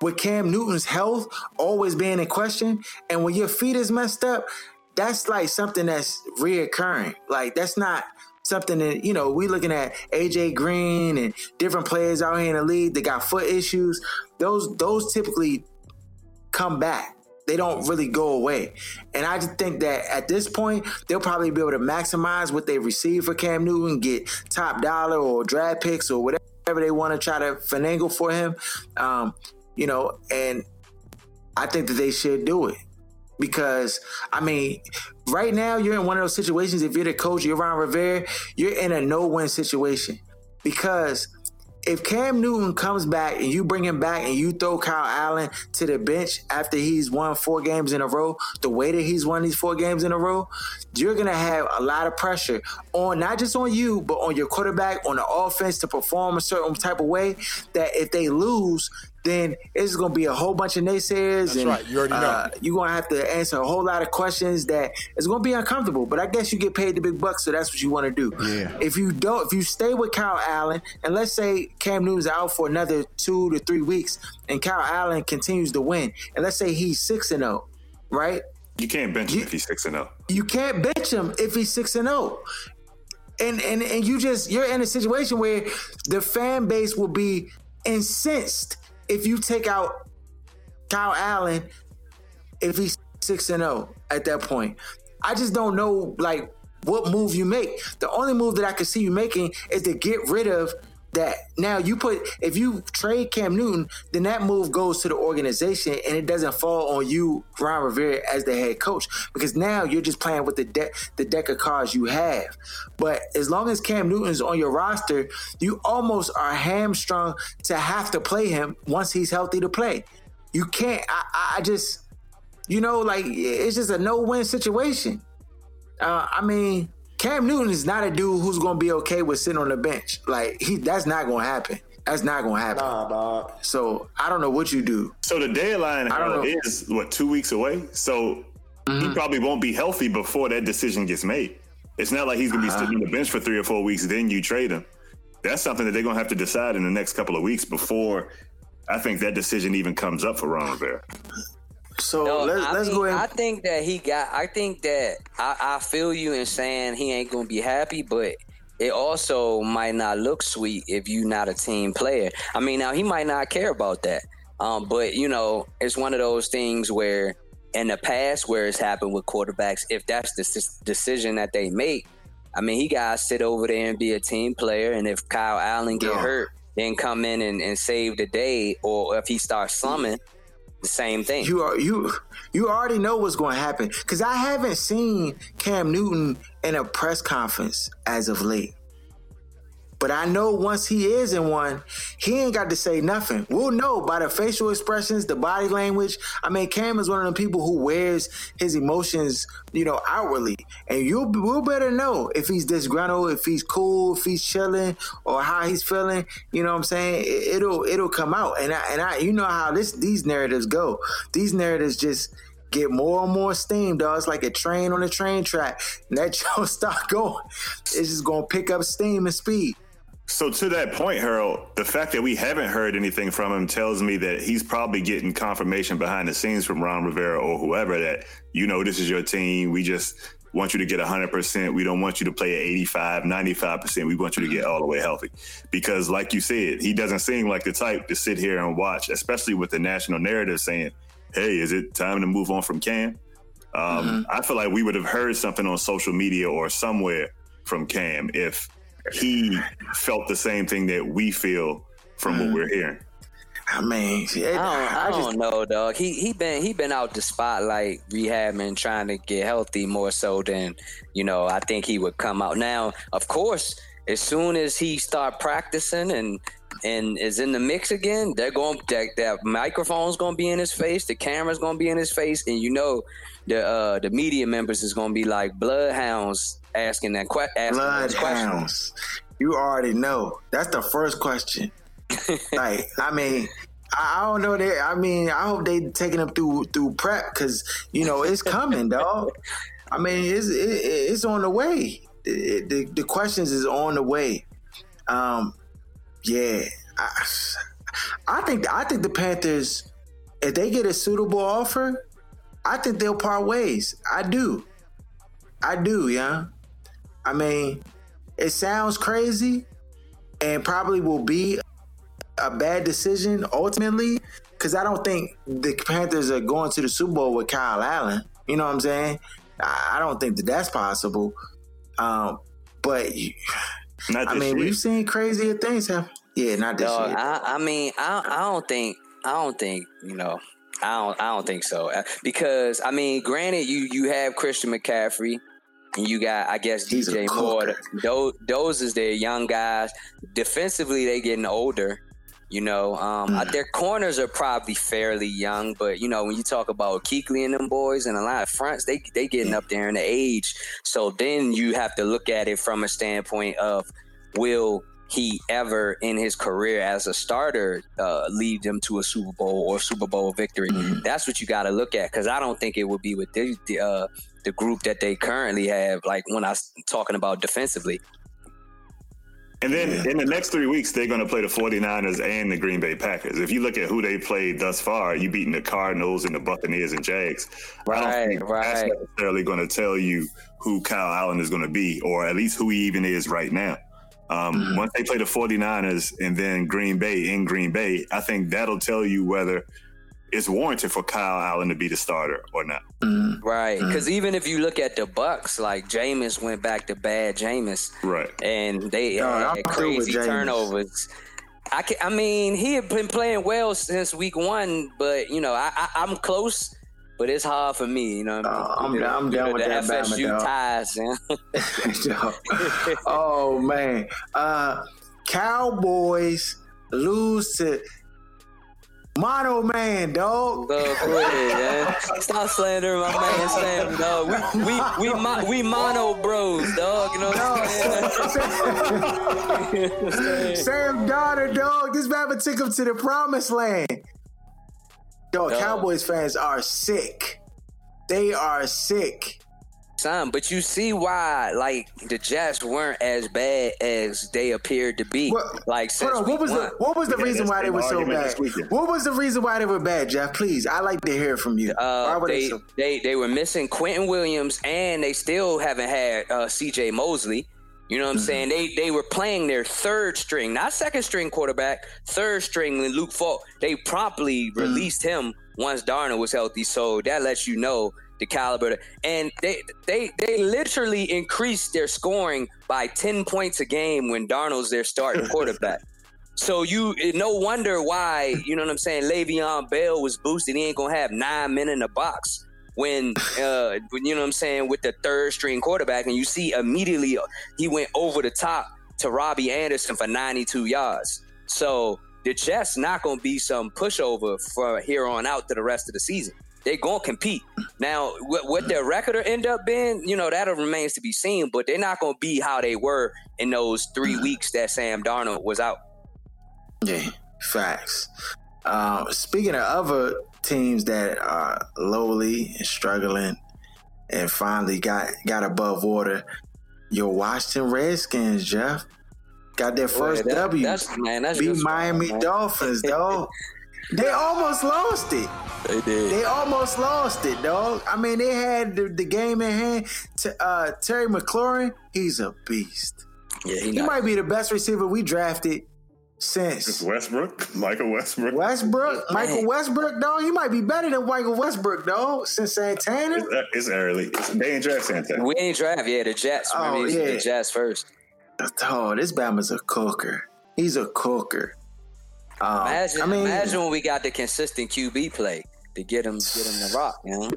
with Cam Newton's health always being in question, and when your feet is messed up, that's like something that's reoccurring. Like that's not something that you know we looking at AJ Green and different players out here in the league that got foot issues. Those those typically come back. They don't really go away. And I just think that at this point, they'll probably be able to maximize what they receive for Cam Newton, get top dollar or draft picks or whatever they want to try to finagle for him. Um, you know, and I think that they should do it because I mean, right now you're in one of those situations. If you're the coach, you're Ron Rivera, you're in a no-win situation because if Cam Newton comes back and you bring him back and you throw Kyle Allen to the bench after he's won four games in a row, the way that he's won these four games in a row, you're gonna have a lot of pressure on not just on you, but on your quarterback, on the offense to perform a certain type of way. That if they lose, then it's going to be a whole bunch of naysayers. That's and, right. You already know. Uh, you're going to have to answer a whole lot of questions that is going to be uncomfortable. But I guess you get paid the big bucks, so that's what you want to do. Yeah. If you don't, if you stay with Kyle Allen, and let's say Cam Newton's out for another two to three weeks, and Kyle Allen continues to win, and let's say he's six and zero, right? You can't bench him if he's six and zero. you can't bench him if he's six and zero. And and and you just you're in a situation where the fan base will be incensed if you take out Kyle Allen if he's six and zero at that point. I just don't know like what move you make. The only move that I could see you making is to get rid of that. Now you put if you trade Cam Newton, then that move goes to the organization and it doesn't fall on you, Ron Rivera, as the head coach because now you're just playing with the deck the deck of cards you have. But as long as Cam Newton's on your roster, you almost are hamstrung to have to play him once he's healthy to play. You can't. I, I- just You know, like it's just a no-win situation. Uh, I mean, Cam Newton is not a dude who's gonna be okay with sitting on the bench. Like he, that's not gonna happen. That's not gonna happen. Nah, dog. So I don't know what you do. So the deadline I don't know. is what two weeks away. So Mm-hmm. he probably won't be healthy before that decision gets made. It's not like he's gonna be Uh-huh. sitting on the bench for three or four weeks, then you trade him. That's something that they're gonna have to decide in the next couple of weeks before I think that decision even comes up for Ron Rivera. So No, let's I let's mean, go I think that he got. I think that I, I feel you in saying he ain't gonna be happy, but it also might not look sweet if you not a team player. I mean, now he might not care about that, um, but you know, it's one of those things where in the past where it's happened with quarterbacks, if that's the decision that they make, I mean, he got to sit over there and be a team player, and if Kyle Allen get Yeah. hurt, then come in and, and save the day, or if he starts slumming. Same thing. You are you you already know what's going to happen because I haven't seen Cam Newton in a press conference as of late. But I know once he is in one, he ain't got to say nothing. We'll know by the facial expressions, the body language. I mean, Cam is one of the people who wears his emotions, you know, outwardly, and you'll we'll better know if he's disgruntled, if he's cool, if he's chilling, or how he's feeling. You know what I'm saying? It, it'll it'll come out, and I and I, you know how this these narratives go. These narratives just get more and more steam, dog. It's like a train on a train track. That joint start going. It's just gonna pick up steam and speed. So to that point, Harold, the fact that we haven't heard anything from him tells me that he's probably getting confirmation behind the scenes from Ron Rivera or whoever that, you know, this is your team. We just want you to get 100%. We don't want you to play at 85, 95%. We want you to get all the way healthy. Because like you said, he doesn't seem like the type to sit here and watch, especially with the national narrative saying, hey, is it time to move on from Cam? Um, I feel like we would have heard something on social media or somewhere from Cam if he felt the same thing that we feel from what mm-hmm. we're hearing. I mean, it, I don't, I I don't just know, dog. He he been he been out the spotlight rehabbing, trying to get healthy more so than you know. I think he would come out now. Of course, as soon as he start practicing and and is in the mix again, they're going that that microphone's going to be in his face, the camera's going to be in his face, and you know the uh the media members is going to be like bloodhounds asking that que- asking bloodhounds. You already know. That's the first question. like, I mean, I, don't know that. I mean, I hope they taking them through through prep because you know it's coming, dog. I mean, it's it, it's on the way. The, the the questions is on the way. Um, yeah, I, I think I think the Panthers, if they get a suitable offer, I think they'll part ways. I do. I do, yeah. I mean, it sounds crazy and probably will be a bad decision ultimately because I don't think the Panthers are going to the Super Bowl with Kyle Allen. You know what I'm saying? I I don't think that that's possible. Um, but Not I mean, year. we've seen crazier things happen. Yeah, not this Dog, year. I, I mean, I, I don't think, I don't think, you know, I don't, I don't think so. Uh, Because I mean, granted, you you have Christian McCaffrey, and you got, I guess, He's DJ Moore. Those, those is their young guys. Defensively, they getting older. You know, um, Mm. their corners are probably fairly young, but you know, when you talk about Kuechly and them boys and a lot of fronts, they they getting up there in the age. So then you have to look at it from a standpoint of will he ever in his career as a starter uh, lead them to a Super Bowl or Super Bowl victory? Mhm. That's what you got to look at because I don't think it would be with the the, uh, the group that they currently have. Like when I was talking about defensively, And then in the next three weeks, they're going to play the 49ers and the Green Bay Packers. If you look at who they played thus far, you beating the Cardinals and the Buccaneers and Jags. I don't Right, think that's right. necessarily going to tell you who Kyle Allen is going to be, or at least who he even is right now. Um, Mhm. Once they play the 49ers and then Green Bay in Green Bay, I think that'll tell you whether it's warranted for Kyle Allen to be the starter or not. Mhm. right? Because even if you look at the Bucks, like Jameis went back to bad Jameis. Right. and they No, I'm had crazy turnovers. I, can, I mean, he had been playing well since week one, but you know, I, I, I'm close, but it's hard for me. You know, what I mean? Uh, I'm- I'm down with the that Bama, FSU dog. ties. Yeah. oh man, uh, Cowboys lose to Mono Man, dog. Ahead, man. Stop slandering my man Sam, dog. We we we mo- we mono bros, dog. You know what I'm saying? Sam Darnold, dog. This man took him to the promised land. Dog, Dog. Cowboys fans are sick. They are sick. Son, but you see why, like the Jets weren't as bad as they appeared to be. What- like since Hold on, what was one. the what was the Yeah, reason why they were so bad? What was the reason why they were bad, Jeff? Please, I like to hear from you. why Uh, were they, they, so they they were missing Quinnen Williams, and they still haven't had uh, C.J. Mosley. You know what I'm Mm-hmm. saying? They they were playing their third string, not second string quarterback, third string. When Luke Falk, they promptly Mm-hmm. released him once Darnold was healthy. So that lets you know the caliber. And they they they literally increased their scoring by ten points a game when Darnold's their starting quarterback. So you no wonder why, you know what I'm saying, Le'Veon Bell was boosted. He ain't gonna have nine men in the box when uh when, you know what I'm saying with the third string quarterback and you see immediately he went over the top to Robbie Anderson for 92 yards. So the Jets not gonna be some pushover for here on out to the rest of the season. They're gonna compete. Now, what, what their record will end up being, you know, that remains to be seen. But they're not gonna be how they were in those three weeks that Sam Darnold was out. Yeah, facts. Um, speaking of other teams that are lowly and struggling and finally got got above water, your Washington Redskins, Jeff, got their first Boy, that- W. That's man, that's beat Miami man. Dolphins, dog. they almost lost it. They did. They almost lost it, dog. I mean, they had the, the game in hand. To, uh, Terry McLaurin, he's a beast. yeah, he, He might be the best receiver we drafted since Westbrook, Michael Westbrook. Westbrook, Michael Westbrook, dog. He might be better than Michael Westbrook, dog. Since Santana, It's, it's early. It's, they ain't draft Santana. we ain't draft. Yeah, the Jets. Oh, Remember, it's yeah. the Jets first. oh, this Bama's a cooker. He's a cooker. Um, Imagine, I mean, imagine when we got the consistent QB play to get him, get him the rock. You know,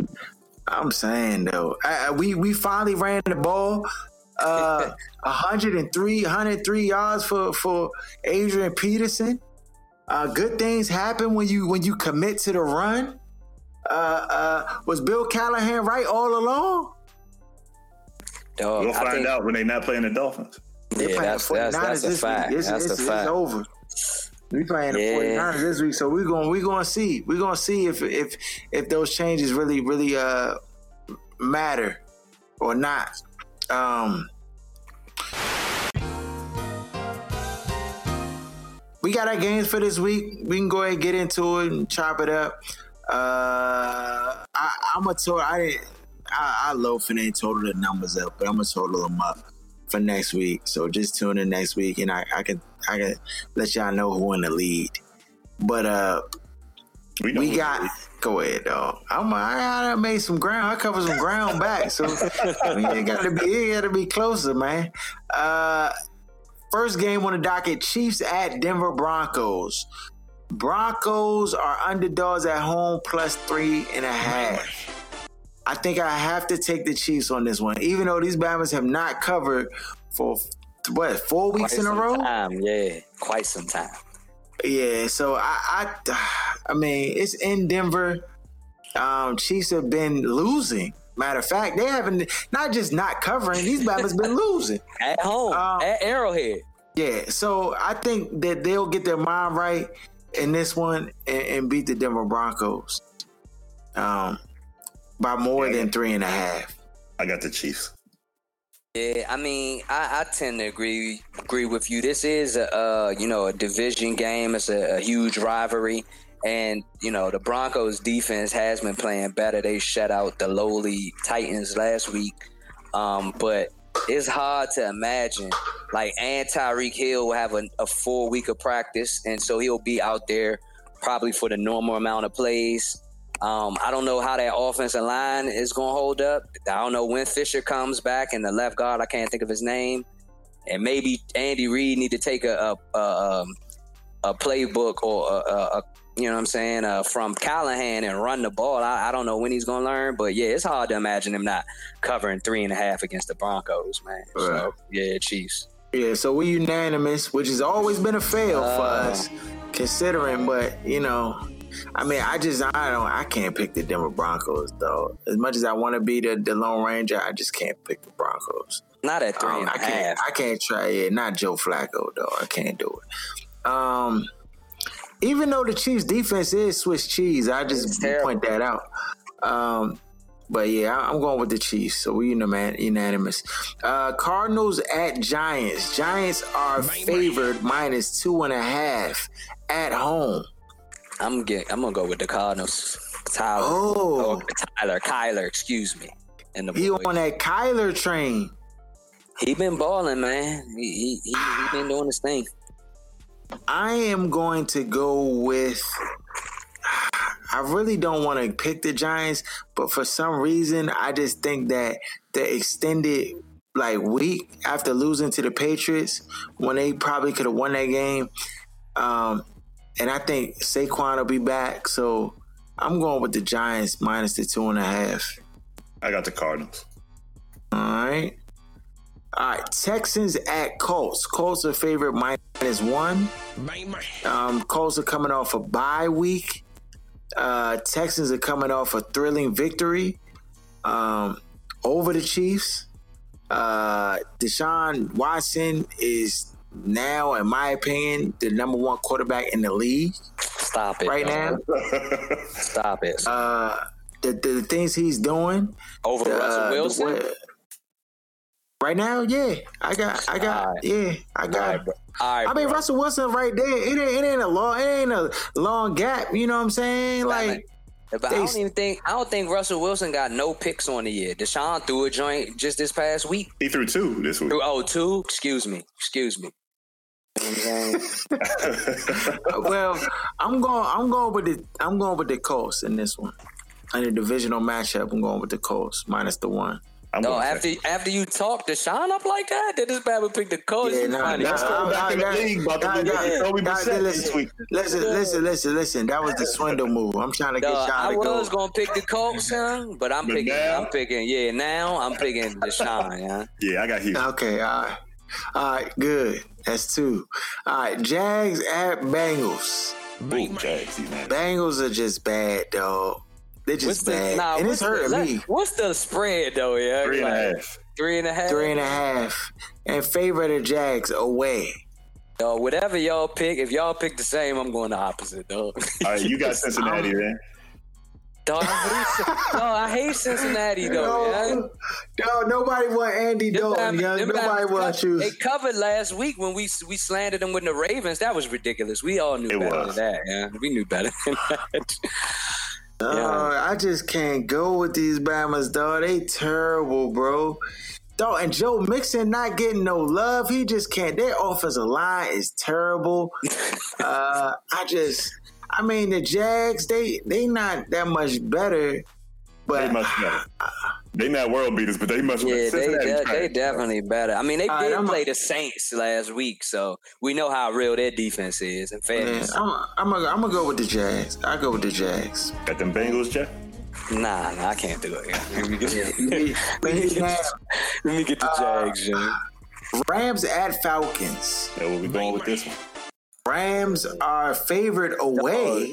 I'm saying though, I, I- we we finally ran the ball. Uh, 103, 103 yards for for Adrian Peterson. Uh, good things happen when you when you commit to the run. Uh, uh, was Bill Callahan right all along? dog. We'll find think, out when they're not playing the Dolphins. They Yeah, playing that's the that's 49ers that's a this fact. week. It's, That's it's, a it's fact. over. We playing the Yeah. 49ers this week, so we're going we're going to see. We're going to see if if if those changes really really uh matter or not. Um We got our games for this week. We can go ahead and get into it and chop it up. Uh I, I'm a total I didn't I, I loaf and ain't total the numbers up, but I'm gonna total them up for next week. So just tune in next week, and I, I can I can let y'all know who in the lead. But uh, We, we got go ahead, dog. I'm I, I made some ground. I covered some ground back, so mean, it got to be it got to be closer, man. Uh, first game on the docket: Chiefs at Denver Broncos. Broncos are underdogs at home plus three and a half. I think I have to take the Chiefs on this one, even though these Bama's have not covered for what four weeks Quite in a row. Time, yeah, quite some time. Yeah, so I, I, I mean, it's in Denver. Um, Chiefs have been losing. Matter of fact, they haven't not just not covering. These Bama's been losing. At home, Um, at Arrowhead. Yeah, so I think that they'll get their mind right in this one and, and beat the Denver Broncos um, by more Yeah. than three and a half. I got the Chiefs. Yeah, I mean, I, I tend to agree agree with you. This is a uh, you know a division game. It's a, a huge rivalry, and you know the Broncos defense has been playing better. They shut out the lowly Titans last week, um, but it's hard to imagine like and Tyreek Hill will have a, a full week of practice, and so he'll be out there probably for the normal amount of plays. Um, I don't know how that offensive line is going to hold up. I don't know when Fisher comes back and the left guard. I can't think of his name. And maybe Andy Reid need to take a a, a, um, a playbook or a, you know what I'm saying uh, from Callahan and run the ball. I, I don't know when he's going to learn, but yeah, it's hard to imagine him not covering three and a half against the Broncos, man. So yeah, Chiefs. Yeah, so we unanimous, which has always been a fail for Uh. us, considering. But you know, I mean, I just I don't I can't pick the Denver Broncos though. As much as I want to be the, the Lone Ranger, I just can't pick the Broncos. Not at three Um, and a I can't half. I can't try it. Not Joe Flacco though. I can't do it. Um, even though the Chiefs defense is Swiss cheese, I just point that out. Um, but yeah, I- I'm going with the Chiefs. So we unanim- unanimous. Uh, Cardinals at Giants. Giants are favored minus two and a half at home. I'm get, I'm gonna go with the Cardinals. Tyler. Oh. Or Tyler. Kyler, excuse me. And the He boys. on that Kyler train. He been balling, man. He, he, he, he been doing his thing. I am going to go with. I really don't want to pick the Giants, but for some reason, I just think that the extended like week after losing to the Patriots, when they probably could have won that game, um, and I think Saquon will be back, so I'm going with the Giants minus the two and a half. I got the Cardinals. All right. All right. Texans at Colts. Colts are favorite minus one. Um, Colts are coming off a bye week. Uh, Texans are coming off a thrilling victory um, over the Chiefs. Uh, Deshaun Watson is now, in my opinion, the number one quarterback in the league Stop it. right dog. now. Stop it. Uh, the, the, the things he's doing, Over the, Russell uh, the Wilson? way- right now, yeah, I got, I got, Alright. yeah, I got. All right, All right, I mean, bro. Russell Wilson right there. It ain't, it ain't a long, it ain't a long gap. You know what I'm saying? Like, But I don't even think I don't think Russell Wilson got no picks on the year. Deshaun threw a joint just this past week. He threw two this week. Threw oh two. Excuse me. Excuse me. You know what I'm saying? well, I'm going, I'm going with the, I'm going with the Colts in this one. In the divisional matchup, I'm going with the Colts minus the one. I'm no, going after after you talk Deshaun up like that, that this bad would pick the coach. Yeah, You nah, funny. nah, Let's go I- back I- in the that- league about to that- lose that- to Kobe this listen, week. Listen, listen, listen, listen. That was the swindle move. I'm trying to get Dog, Sean I to go. was gonna pick the Colts, son, but I'm But picking. now- I'm picking. Yeah, now I'm picking Deshaun. Yeah. Yeah, I got Houston. Okay, all right. All right, good. That's two. All right, Jags at Bengals. Ooh, Jags. Bengals are just bad, dog. They're What's just the bad. nah, and what's it's hurting the, me. What's the spread though? Yeah, Three and a Like, half. Three and a half. Three and a half. In favor of the Jags away. Yo, whatever y'all pick, if y'all pick the same, I'm going the opposite, dog. All right, you got Cincinnati man. dog, I hate, I hate Cincinnati though. yeah. No, no, nobody want Andy Them Dalton, Bama- young. them Nobody Bama- want to They covered last week when we we slandered them with the Ravens. That was ridiculous. We all knew It better was. than that. Yeah, we knew better than that. Uh, I just can't go with these Bamas, dog. They terrible, bro. Dog, and Joe Mixon not getting no love. He just can't. Their offensive line is terrible. uh, I just, I mean, the Jags, they they not that much better, but much better. They not world beaters, but they must. better. Yeah, they de- they definitely better. I mean, they All right, did I'm a- play the Saints last week, so we know how real their defense is. In man, fairness, I'm I'm gonna I'm go with the Jags. I go with the Jags. Got them Bengals, Jeff. nah, nah, I can't do it. Let me get, We need- we let me get the Uh, Jags, Jimmy. Rams at Falcons. Yeah, we'll be going with this one. Rams are favored away.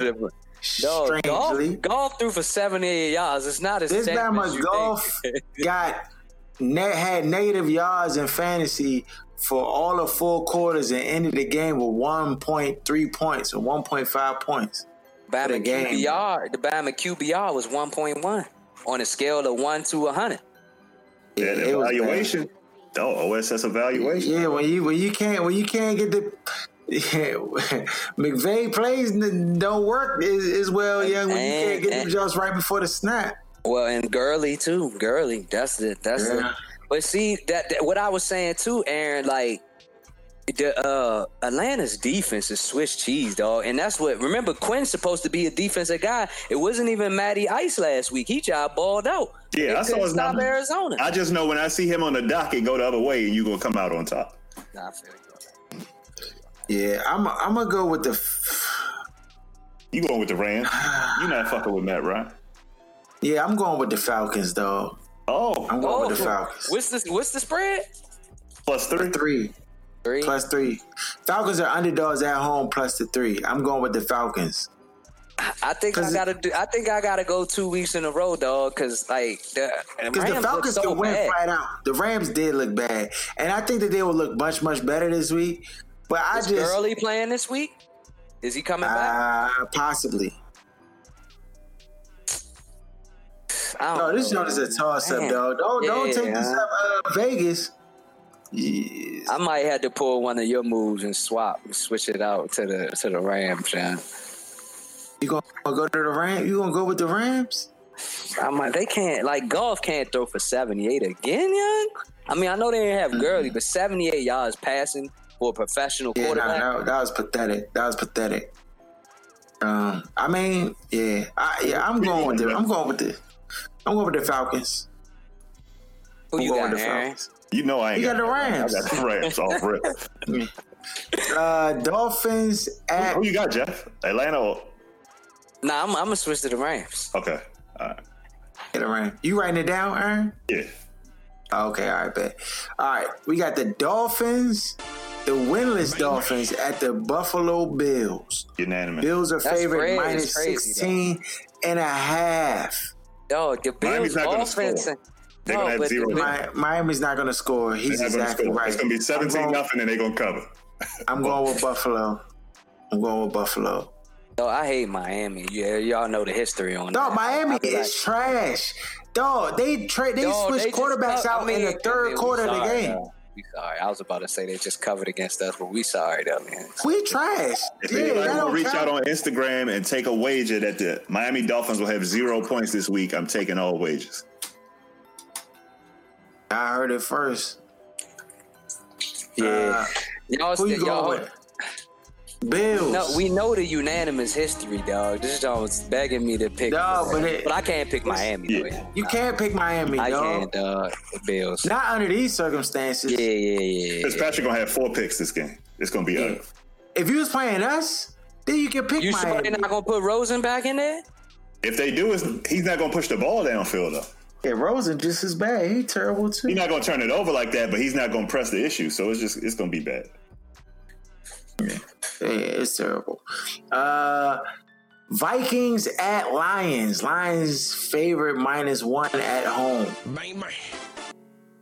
Dog, strangely, Goff, Goff threw for 78 yards. It's not as This tame as Bama you Goff got net had negative yards in fantasy for all of four quarters and ended the game with 1.3 points or 1.5 points. Bama the game. QBR, the Bama QBR was 1.1 on a scale of 1 to 100. Yeah, it the was bad. evaluation. Oh, OSS evaluation. Yeah, when you when you can't when you can't get the McVay plays don't work as, as well, young. When you can't get the and- jumps right before the snap. Well, and Gurley too. Gurley, that's the that's the. But see that, that what I was saying too, Aaron. Like the uh Atlanta's defense is Swiss cheese, dog, and that's what. Remember, Quinn's supposed to be a defensive guy. It wasn't even Matty Ice last week. He job balled out. Yeah, They I saw couldn't his stop number. Arizona. I just know when I see him on the dock docket go the other way, and you gonna come out on top. Nah, I feel you. Yeah, I'm I'm gonna go with the. f- You going with the Rams? You not fucking with Matt Ryan? Yeah, I'm going with the Falcons, though. Oh, I'm going Oh, with the oh, Falcons. what's the what's the spread? plus three. Three Three. plus three. Falcons are underdogs at home plus the three. I'm going with the Falcons. I think I gotta do. I think I gotta go two weeks in a row, dog. Because like the Because the Rams look Falcons so can win bad. flat out. The Rams did look bad, and I think that they will look much much better this week. But I Is just Gurley playing this week? Is he coming back? uh, possibly. I No, don't this know, joint is a toss up, dog. Don't don't take this up uh, Vegas. Yes. I might have to pull one of your moves and swap, switch it out to the to the Rams, John. You gonna go to the Rams? You gonna go with the Rams? I might. They can't like Goff can't throw for seventy eight again, young. I mean, I know they didn't have Gurley, but seventy eight yards passing for a professional Yeah, no, quarterback. that, that was pathetic. That was pathetic. Um, I mean, yeah, I, yeah, I'm going with the, I'm going with the, I'm going with the Falcons. Who I'm you going got, with the Aaron? Falcons. You know I ain't You got the Rams. I got the Rams off rip. Uh, Dolphins at Who you got, Jeff? Atlanta? Or... Nah, I'm, I'm gonna switch to the Rams. Okay. All right. Get the Rams. You writing it down, Aaron? Yeah. Okay, all right, bet. All right, we got the Dolphins, the winless Dolphins at the Buffalo Bills. Unanimous. Bills are That's favorite crazy. minus It's crazy, 16 and a half. Dog, the Miami's Bills not gonna offense. score. They're No, gonna have zero. the- Mi- Miami's not going to score. He's They're gonna exactly score. right. It's gonna be 17 going, nothing, and they're gonna cover. I'm going with Buffalo. I'm going with Buffalo. No, I hate Miami. Yeah, y'all know the history on Dog, that. Miami I be is trash. Dog, they trade. They Dog, switched they just quarterbacks co- I out in the third we quarter of the game. though. We sorry. I was about to say they just covered against us, but we sorry though, man. We trash. If Yeah, anybody will reach count. out on Instagram and take a wager that the Miami Dolphins will have zero points this week, I'm taking all wagers. I heard it first. Yeah, Uh, y'all, who you y'all, going with? Bills. No, we know the unanimous history, dog. This dog was begging me to pick, Dog, but it- I can't pick Miami. Yeah. Though. You can't pick Miami, I dog. can't, dog. The Bills. Not under these circumstances. Yeah, yeah, yeah. Fitzpatrick gonna have four picks this game. It's gonna be ugly. If you was playing us, then you can pick You sure Miami. they're not gonna put Rosen back in there? If they do, is he's not gonna push the ball downfield though. yeah, Rosen just as bad. He terrible too. He's not gonna turn it over like that, but he's not gonna press the issue. So it's just it's gonna be bad. Yeah, it's terrible. Uh, Vikings at Lions. Lions favorite minus one at home.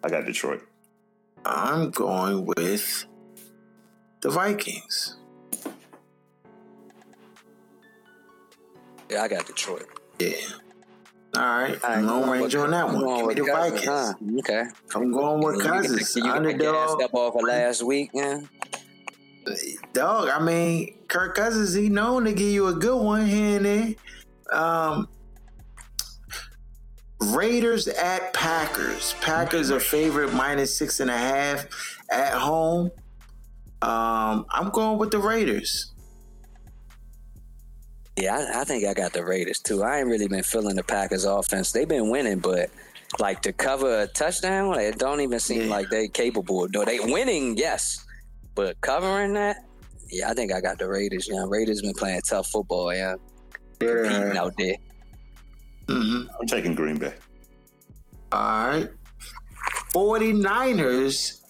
I got Detroit. I'm going with the Vikings. Yeah, I got Detroit. Yeah. All right. All right, I'm long going range with- on that I'm one. Give me with the Cousins, Vikings. huh? Okay. I'm going with You can- Cousins. You can Underdog. step off of last week, yeah. Dog, I mean, Kirk Cousins, he known to give you a good one here and there. Um, Raiders at Packers. Packers are favorite minus six and a half at home. Um, I'm going with the Raiders. Yeah, I, I think I got the Raiders too. I ain't really been feeling the Packers offense. They've been winning, but like to cover a touchdown, it don't even seem Yeah. like they capable. No, they winning, yes, but covering that, yeah, I think I got the Raiders. Yeah, Raiders been playing tough football. Yeah, competing out there. Mm-hmm. I'm taking Green Bay. All right. 49ers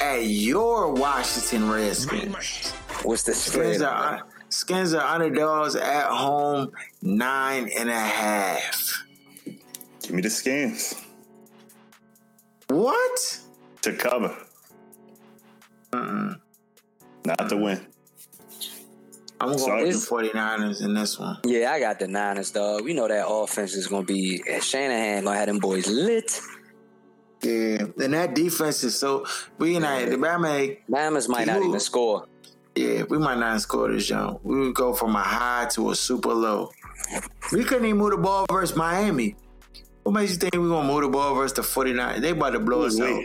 at your Washington Redskins. What's the Skins are, skins are underdogs at home, nine and a half. Give me the skins What? to cover, not to win. I'm going Sorry. with the 49ers in this one. Yeah, I got the Niners, dog. We know that offense is gonna be Shanahan gonna have them boys lit. Yeah, and that defense is so. We not the Bama. Bama's might not even score. Yeah, we might not score this young. We would go from a high to a super low. We couldn't even move the ball versus Miami. What makes you think we're gonna move the ball versus the 49ers? They about to blow us out.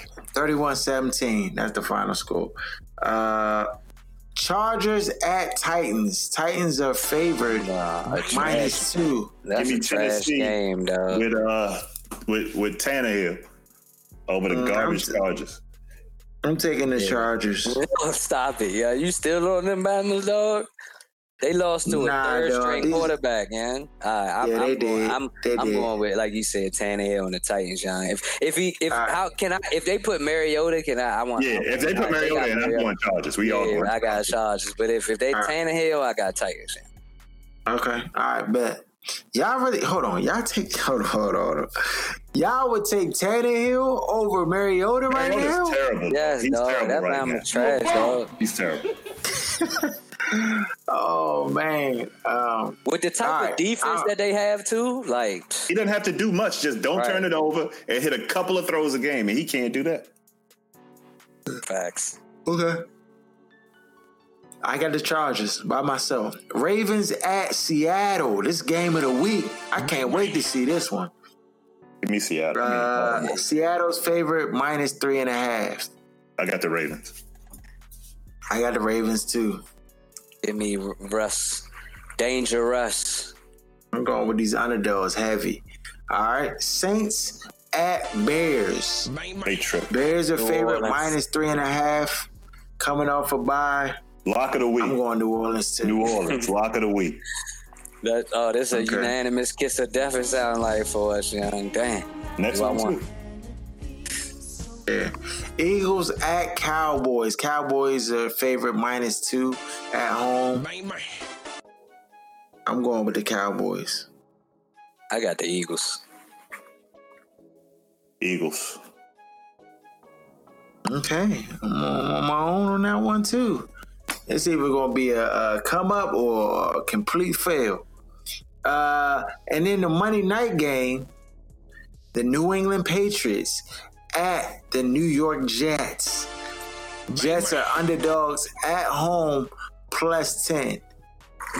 Wait. 31-17. That's the final score. Uh, Chargers at Titans. Titans are favored Nah, a minus two. That's Give me a trash Tennessee game, dog. with uh with with Tannehill over the Mm, garbage I'm- Chargers. I'm taking the Chargers. Stop it, yeah. You still on them Bengals, dog? They lost to Nah, a third dog. string These- quarterback, man. Uh, I'm, Yeah, I'm they going, did. I'm, They I'm did. going with like you said, Tannehill and the Titans, John. If if he if All right. how can I if they put Mariota, can I? I want. Yeah, I if they put I Mariota I in, I'm Mariota. going Chargers. We all going. I got Chargers, but if if they All right. Tannehill, I got Titans. Okay. All right, bet. Y'all really hold on. Y'all take hold on, hold on. Hold on. Y'all would take Tannehill over Mariota right Mariota's now? terrible. Yes, He's dog. terrible That right Bama trash, dog. He's terrible. Oh man. Um, With the type All of right, defense uh, that they have too, like He doesn't have to do much. Just don't Right. turn it over and hit a couple of throws a game, and he can't do that. facts. okay. I got the Chargers by myself. Ravens at Seattle. This game of the week. I can't wait to see this one. Give me Seattle. Give me Uh, Baltimore. Seattle's favorite minus three and a half. I got the Ravens. I got the Ravens too. Give me Russ, Dangerous. I'm going with these underdogs heavy. All right, Saints at Bears. They trip. Bears are favorite Orleans. minus three and a half. Coming off a bye. Lock of the week. I'm going New Orleans too. New Orleans. Lock of the week. That oh, this is a unanimous kiss of death. It sound like for us, young. Dang. Next Who I one want? too. Yeah. Eagles at Cowboys. Cowboys are favorite minus two at home. I'm going with the Cowboys. I got the Eagles. Eagles. Okay, I'm on, on my own on that one too. It's either going to be a, a come up or a complete fail. Uh, and then the Monday night game, the New England Patriots at the New York Jets. Jets are underdogs at home plus 10.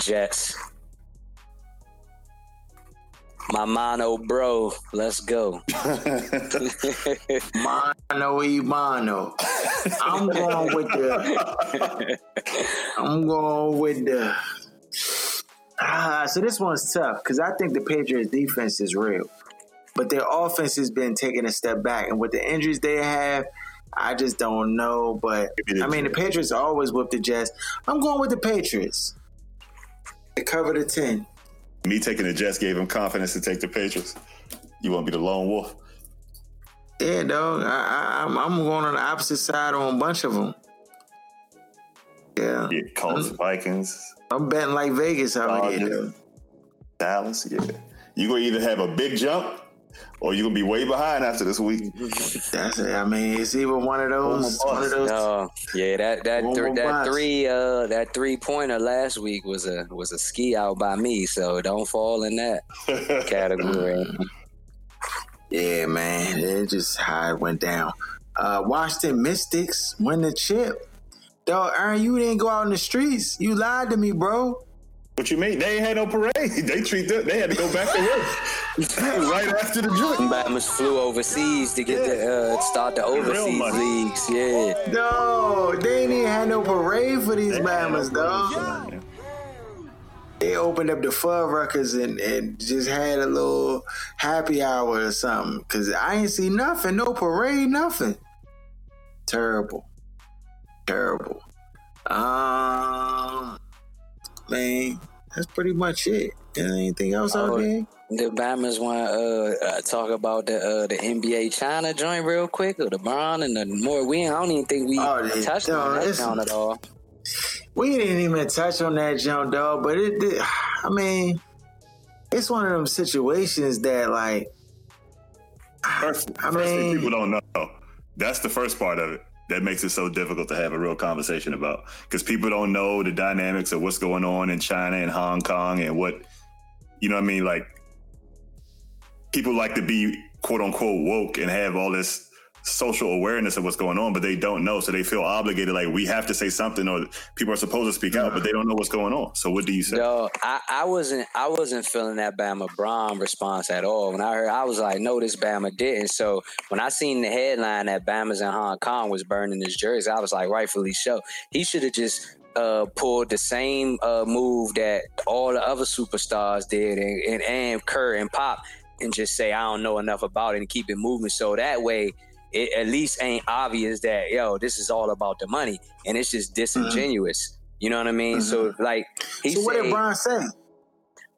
Jets. My mono bro, let's go. Mono e mono. I'm going with the. I'm going with the. Ah, so this one's tough because I think the Patriots' defense is real, but their offense has been taking a step back, and with the injuries they have, I just don't know. But I mean, the Patriots always whip the Jets. I'm going with the Patriots. They cover the ten. Me taking the Jets gave him confidence to take the Patriots. You want to be the lone wolf? Yeah, dog. I, I, I'm, I'm going on the opposite side on a bunch of them. Yeah. Yeah, Colts, Vikings, I'm betting like Vegas out here. Dallas. Yeah, You're gonna either have a big jump or you're gonna be way behind after this week. That's it. I mean, it's either one of those. One more One of those. No, yeah, that that One thr- more that box. three uh that three pointer last week was a was a ski out by me, so don't fall in that category. Yeah, man. it just how it went down. Uh, Washington Mystics win the chip. Dog, Aaron, you didn't go out in the streets. You lied to me, bro. What you mean? They ain't had no parade. They treat them. They had to go back to work right after the joint. Bama's flew overseas to get the uh, start the Real overseas money. leagues. Yeah, No, they ain't even had no parade for these Bamas, dog. They opened up the Fuddruckers and, and just had a little happy hour or something. Cause I ain't see nothing, no parade, nothing. Terrible. Terrible. Um man, that's pretty much it. Anything else out there? the Bama's want to uh, uh, talk about the uh, the NBA China joint real quick, or the Bron and the more. We I don't even think we Oh, touched no, on that it's- count at all. We didn't even touch on that jump, dog. But it, did I mean, it's one of them situations that, like, First, I first thing mean- people don't know. That's the first part of it that makes it so difficult to have a real conversation about because people don't know the dynamics of what's going on in China and Hong Kong and what you know. what I mean, like people like to be quote unquote woke and have all this social awareness of what's going on, but they don't know, so they feel obligated. Like we have to say something, or people are supposed to speak out, but they don't know what's going on. So what do you say? No, I, I wasn't I wasn't feeling that Bama Bron response at all. When I heard, I was like, no, this Bama didn't. So when I seen the headline that Bama's in Hong Kong was burning his jersey, I was like, rightfully so. He should have just uh, pulled the same uh, move that all the other superstars did, and, and and Kerr and Pop, and just say I don't know enough about it and keep it moving. So that way. It at least ain't obvious that yo, this is all about the money, and it's just disingenuous. You know what I mean? So like, he so what said- did Brian say?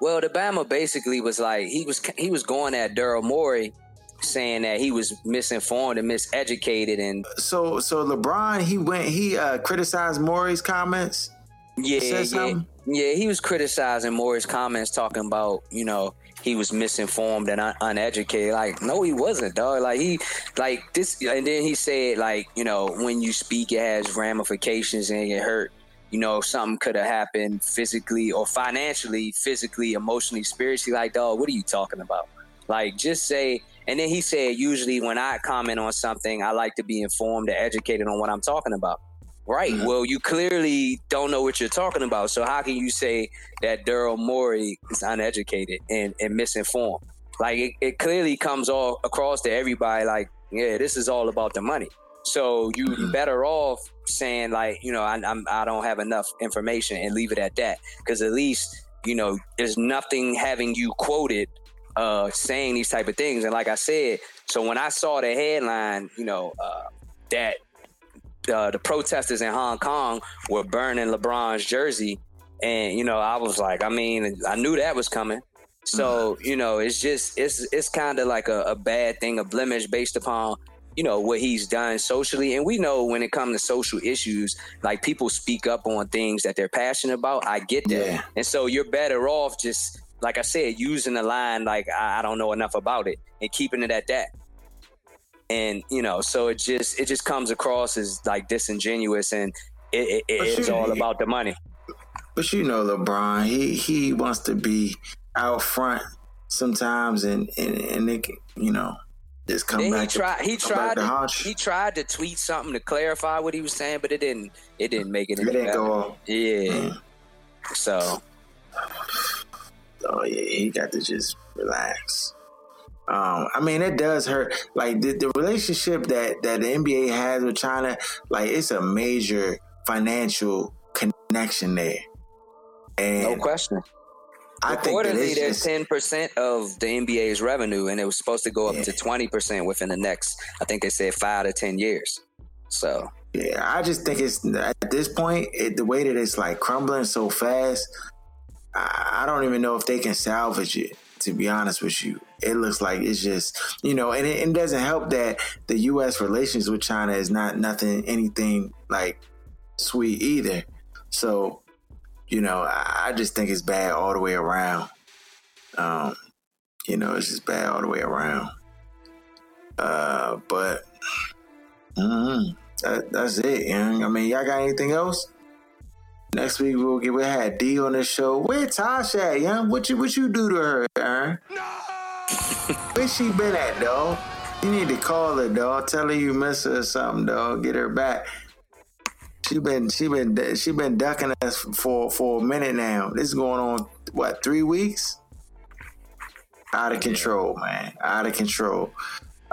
well, the Bama basically was like he was he was going at Daryl Morey, saying that he was misinformed and miseducated, and So, so LeBron, he went, he uh, criticized Morey's comments. Yeah, said yeah, yeah. He was criticizing Moore's comments, talking about you know he was misinformed and un- uneducated. Like, no, he wasn't, dog. Like he, like this, and then he said, like, you know, when you speak, it has ramifications and it hurt. You know, something could have happened physically or financially, physically, emotionally, spiritually. Like, dog, what are you talking about? Like, just say. And then he said, usually when I comment on something, I like to be informed and educated on what I'm talking about. Right. Well, you clearly don't know what you're talking about. So how can you say that Daryl Morey is uneducated and, and misinformed? Like it, it clearly comes all across to everybody like, yeah, this is all about the money. So you better off saying like, you know, I, I'm I don't have enough information and leave it at that because at least you know there's nothing having you quoted uh, saying these type of things. And like I said, so when I saw the headline, you know, uh, that uh, the protesters in Hong Kong were burning LeBron's jersey, and you know, I was like, I mean, I knew that was coming. So you know, it's just it's it's kind of like a, a bad thing, a blemish based upon you know what he's done socially, and we know when it comes to social issues, like people speak up on things that they're passionate about. I get that, Yeah. and so you're better off just like I said, using the line like I, I don't know enough about it and keeping it at that and you know so it just it just comes across as like disingenuous and it, it, it's all about the money But you know, LeBron, he he wants to be out front sometimes, and and and can, you know, just come then back. he to- tried he tried to to, he tried to tweet something to clarify what he was saying but it didn't it didn't make it It didn't better. go off. yeah Mm. so Oh yeah, he got to just relax. Um, I mean, it does hurt. Like the, the relationship that that the NBA has with China, like it's a major financial connection there. And no question I think Reportedly, there's ten percent of the NBA's revenue, and it was supposed to go up Yeah. to twenty percent within the next. I think they said five to ten years. So yeah, I just think it's at this point, it, the way that it's like crumbling so fast, I, I don't even know if they can salvage it. To be honest with you, it looks like it's just you know, and it, it doesn't help that the U.S. relations with China is not nothing, anything like sweet either. So, you know, I, I just think it's bad all the way around. Um, you know, it's just bad all the way around. Uh, but mhm, that, that's it. I mean, y'all got anything else? Next week we'll get we had D on the show. Where Tasha at, young? What you what you do to her, Aaron? Where she been at, dog? You need to call her, dog. Tell her you miss her or something, dog. Get her back. She been she been she been ducking us for for a minute now. This is going on what three weeks? Out of control, man. Out of control.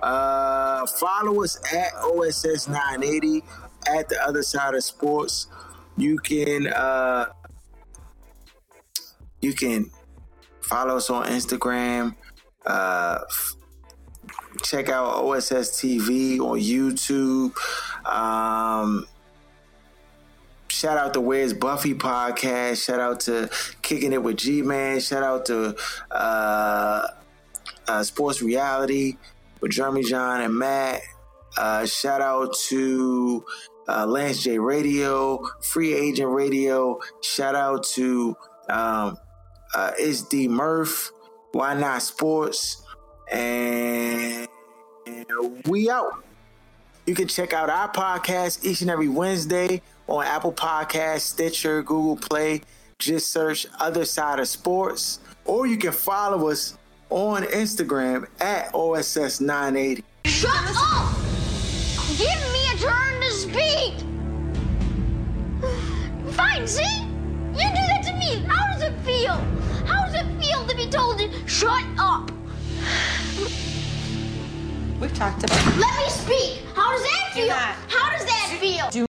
Uh, follow us at OSS 980 at the other side of sports. You can uh, you can follow us on Instagram. Uh, f- check out OSS TV on YouTube. Um, shout out to Where's Buffy podcast. Shout out to Kicking It with G Man. Shout out to uh, uh, Sports Reality with Jeremy John and Matt. Uh, shout out to uh, Lance J Radio, Free Agent Radio. Shout out to um, uh, It's D Murph, Why Not Sports, and we out. You can check out our podcast each and every Wednesday on Apple Podcasts, Stitcher, Google Play. Just search Other Side of Sports, or you can follow us on Instagram at OSS980. Shut up! Give me a turn to speak! Fine, see? You do that to me! How does it feel? How does it feel to be told to shut up? We've talked about Let me speak! How does that feel? How does that feel?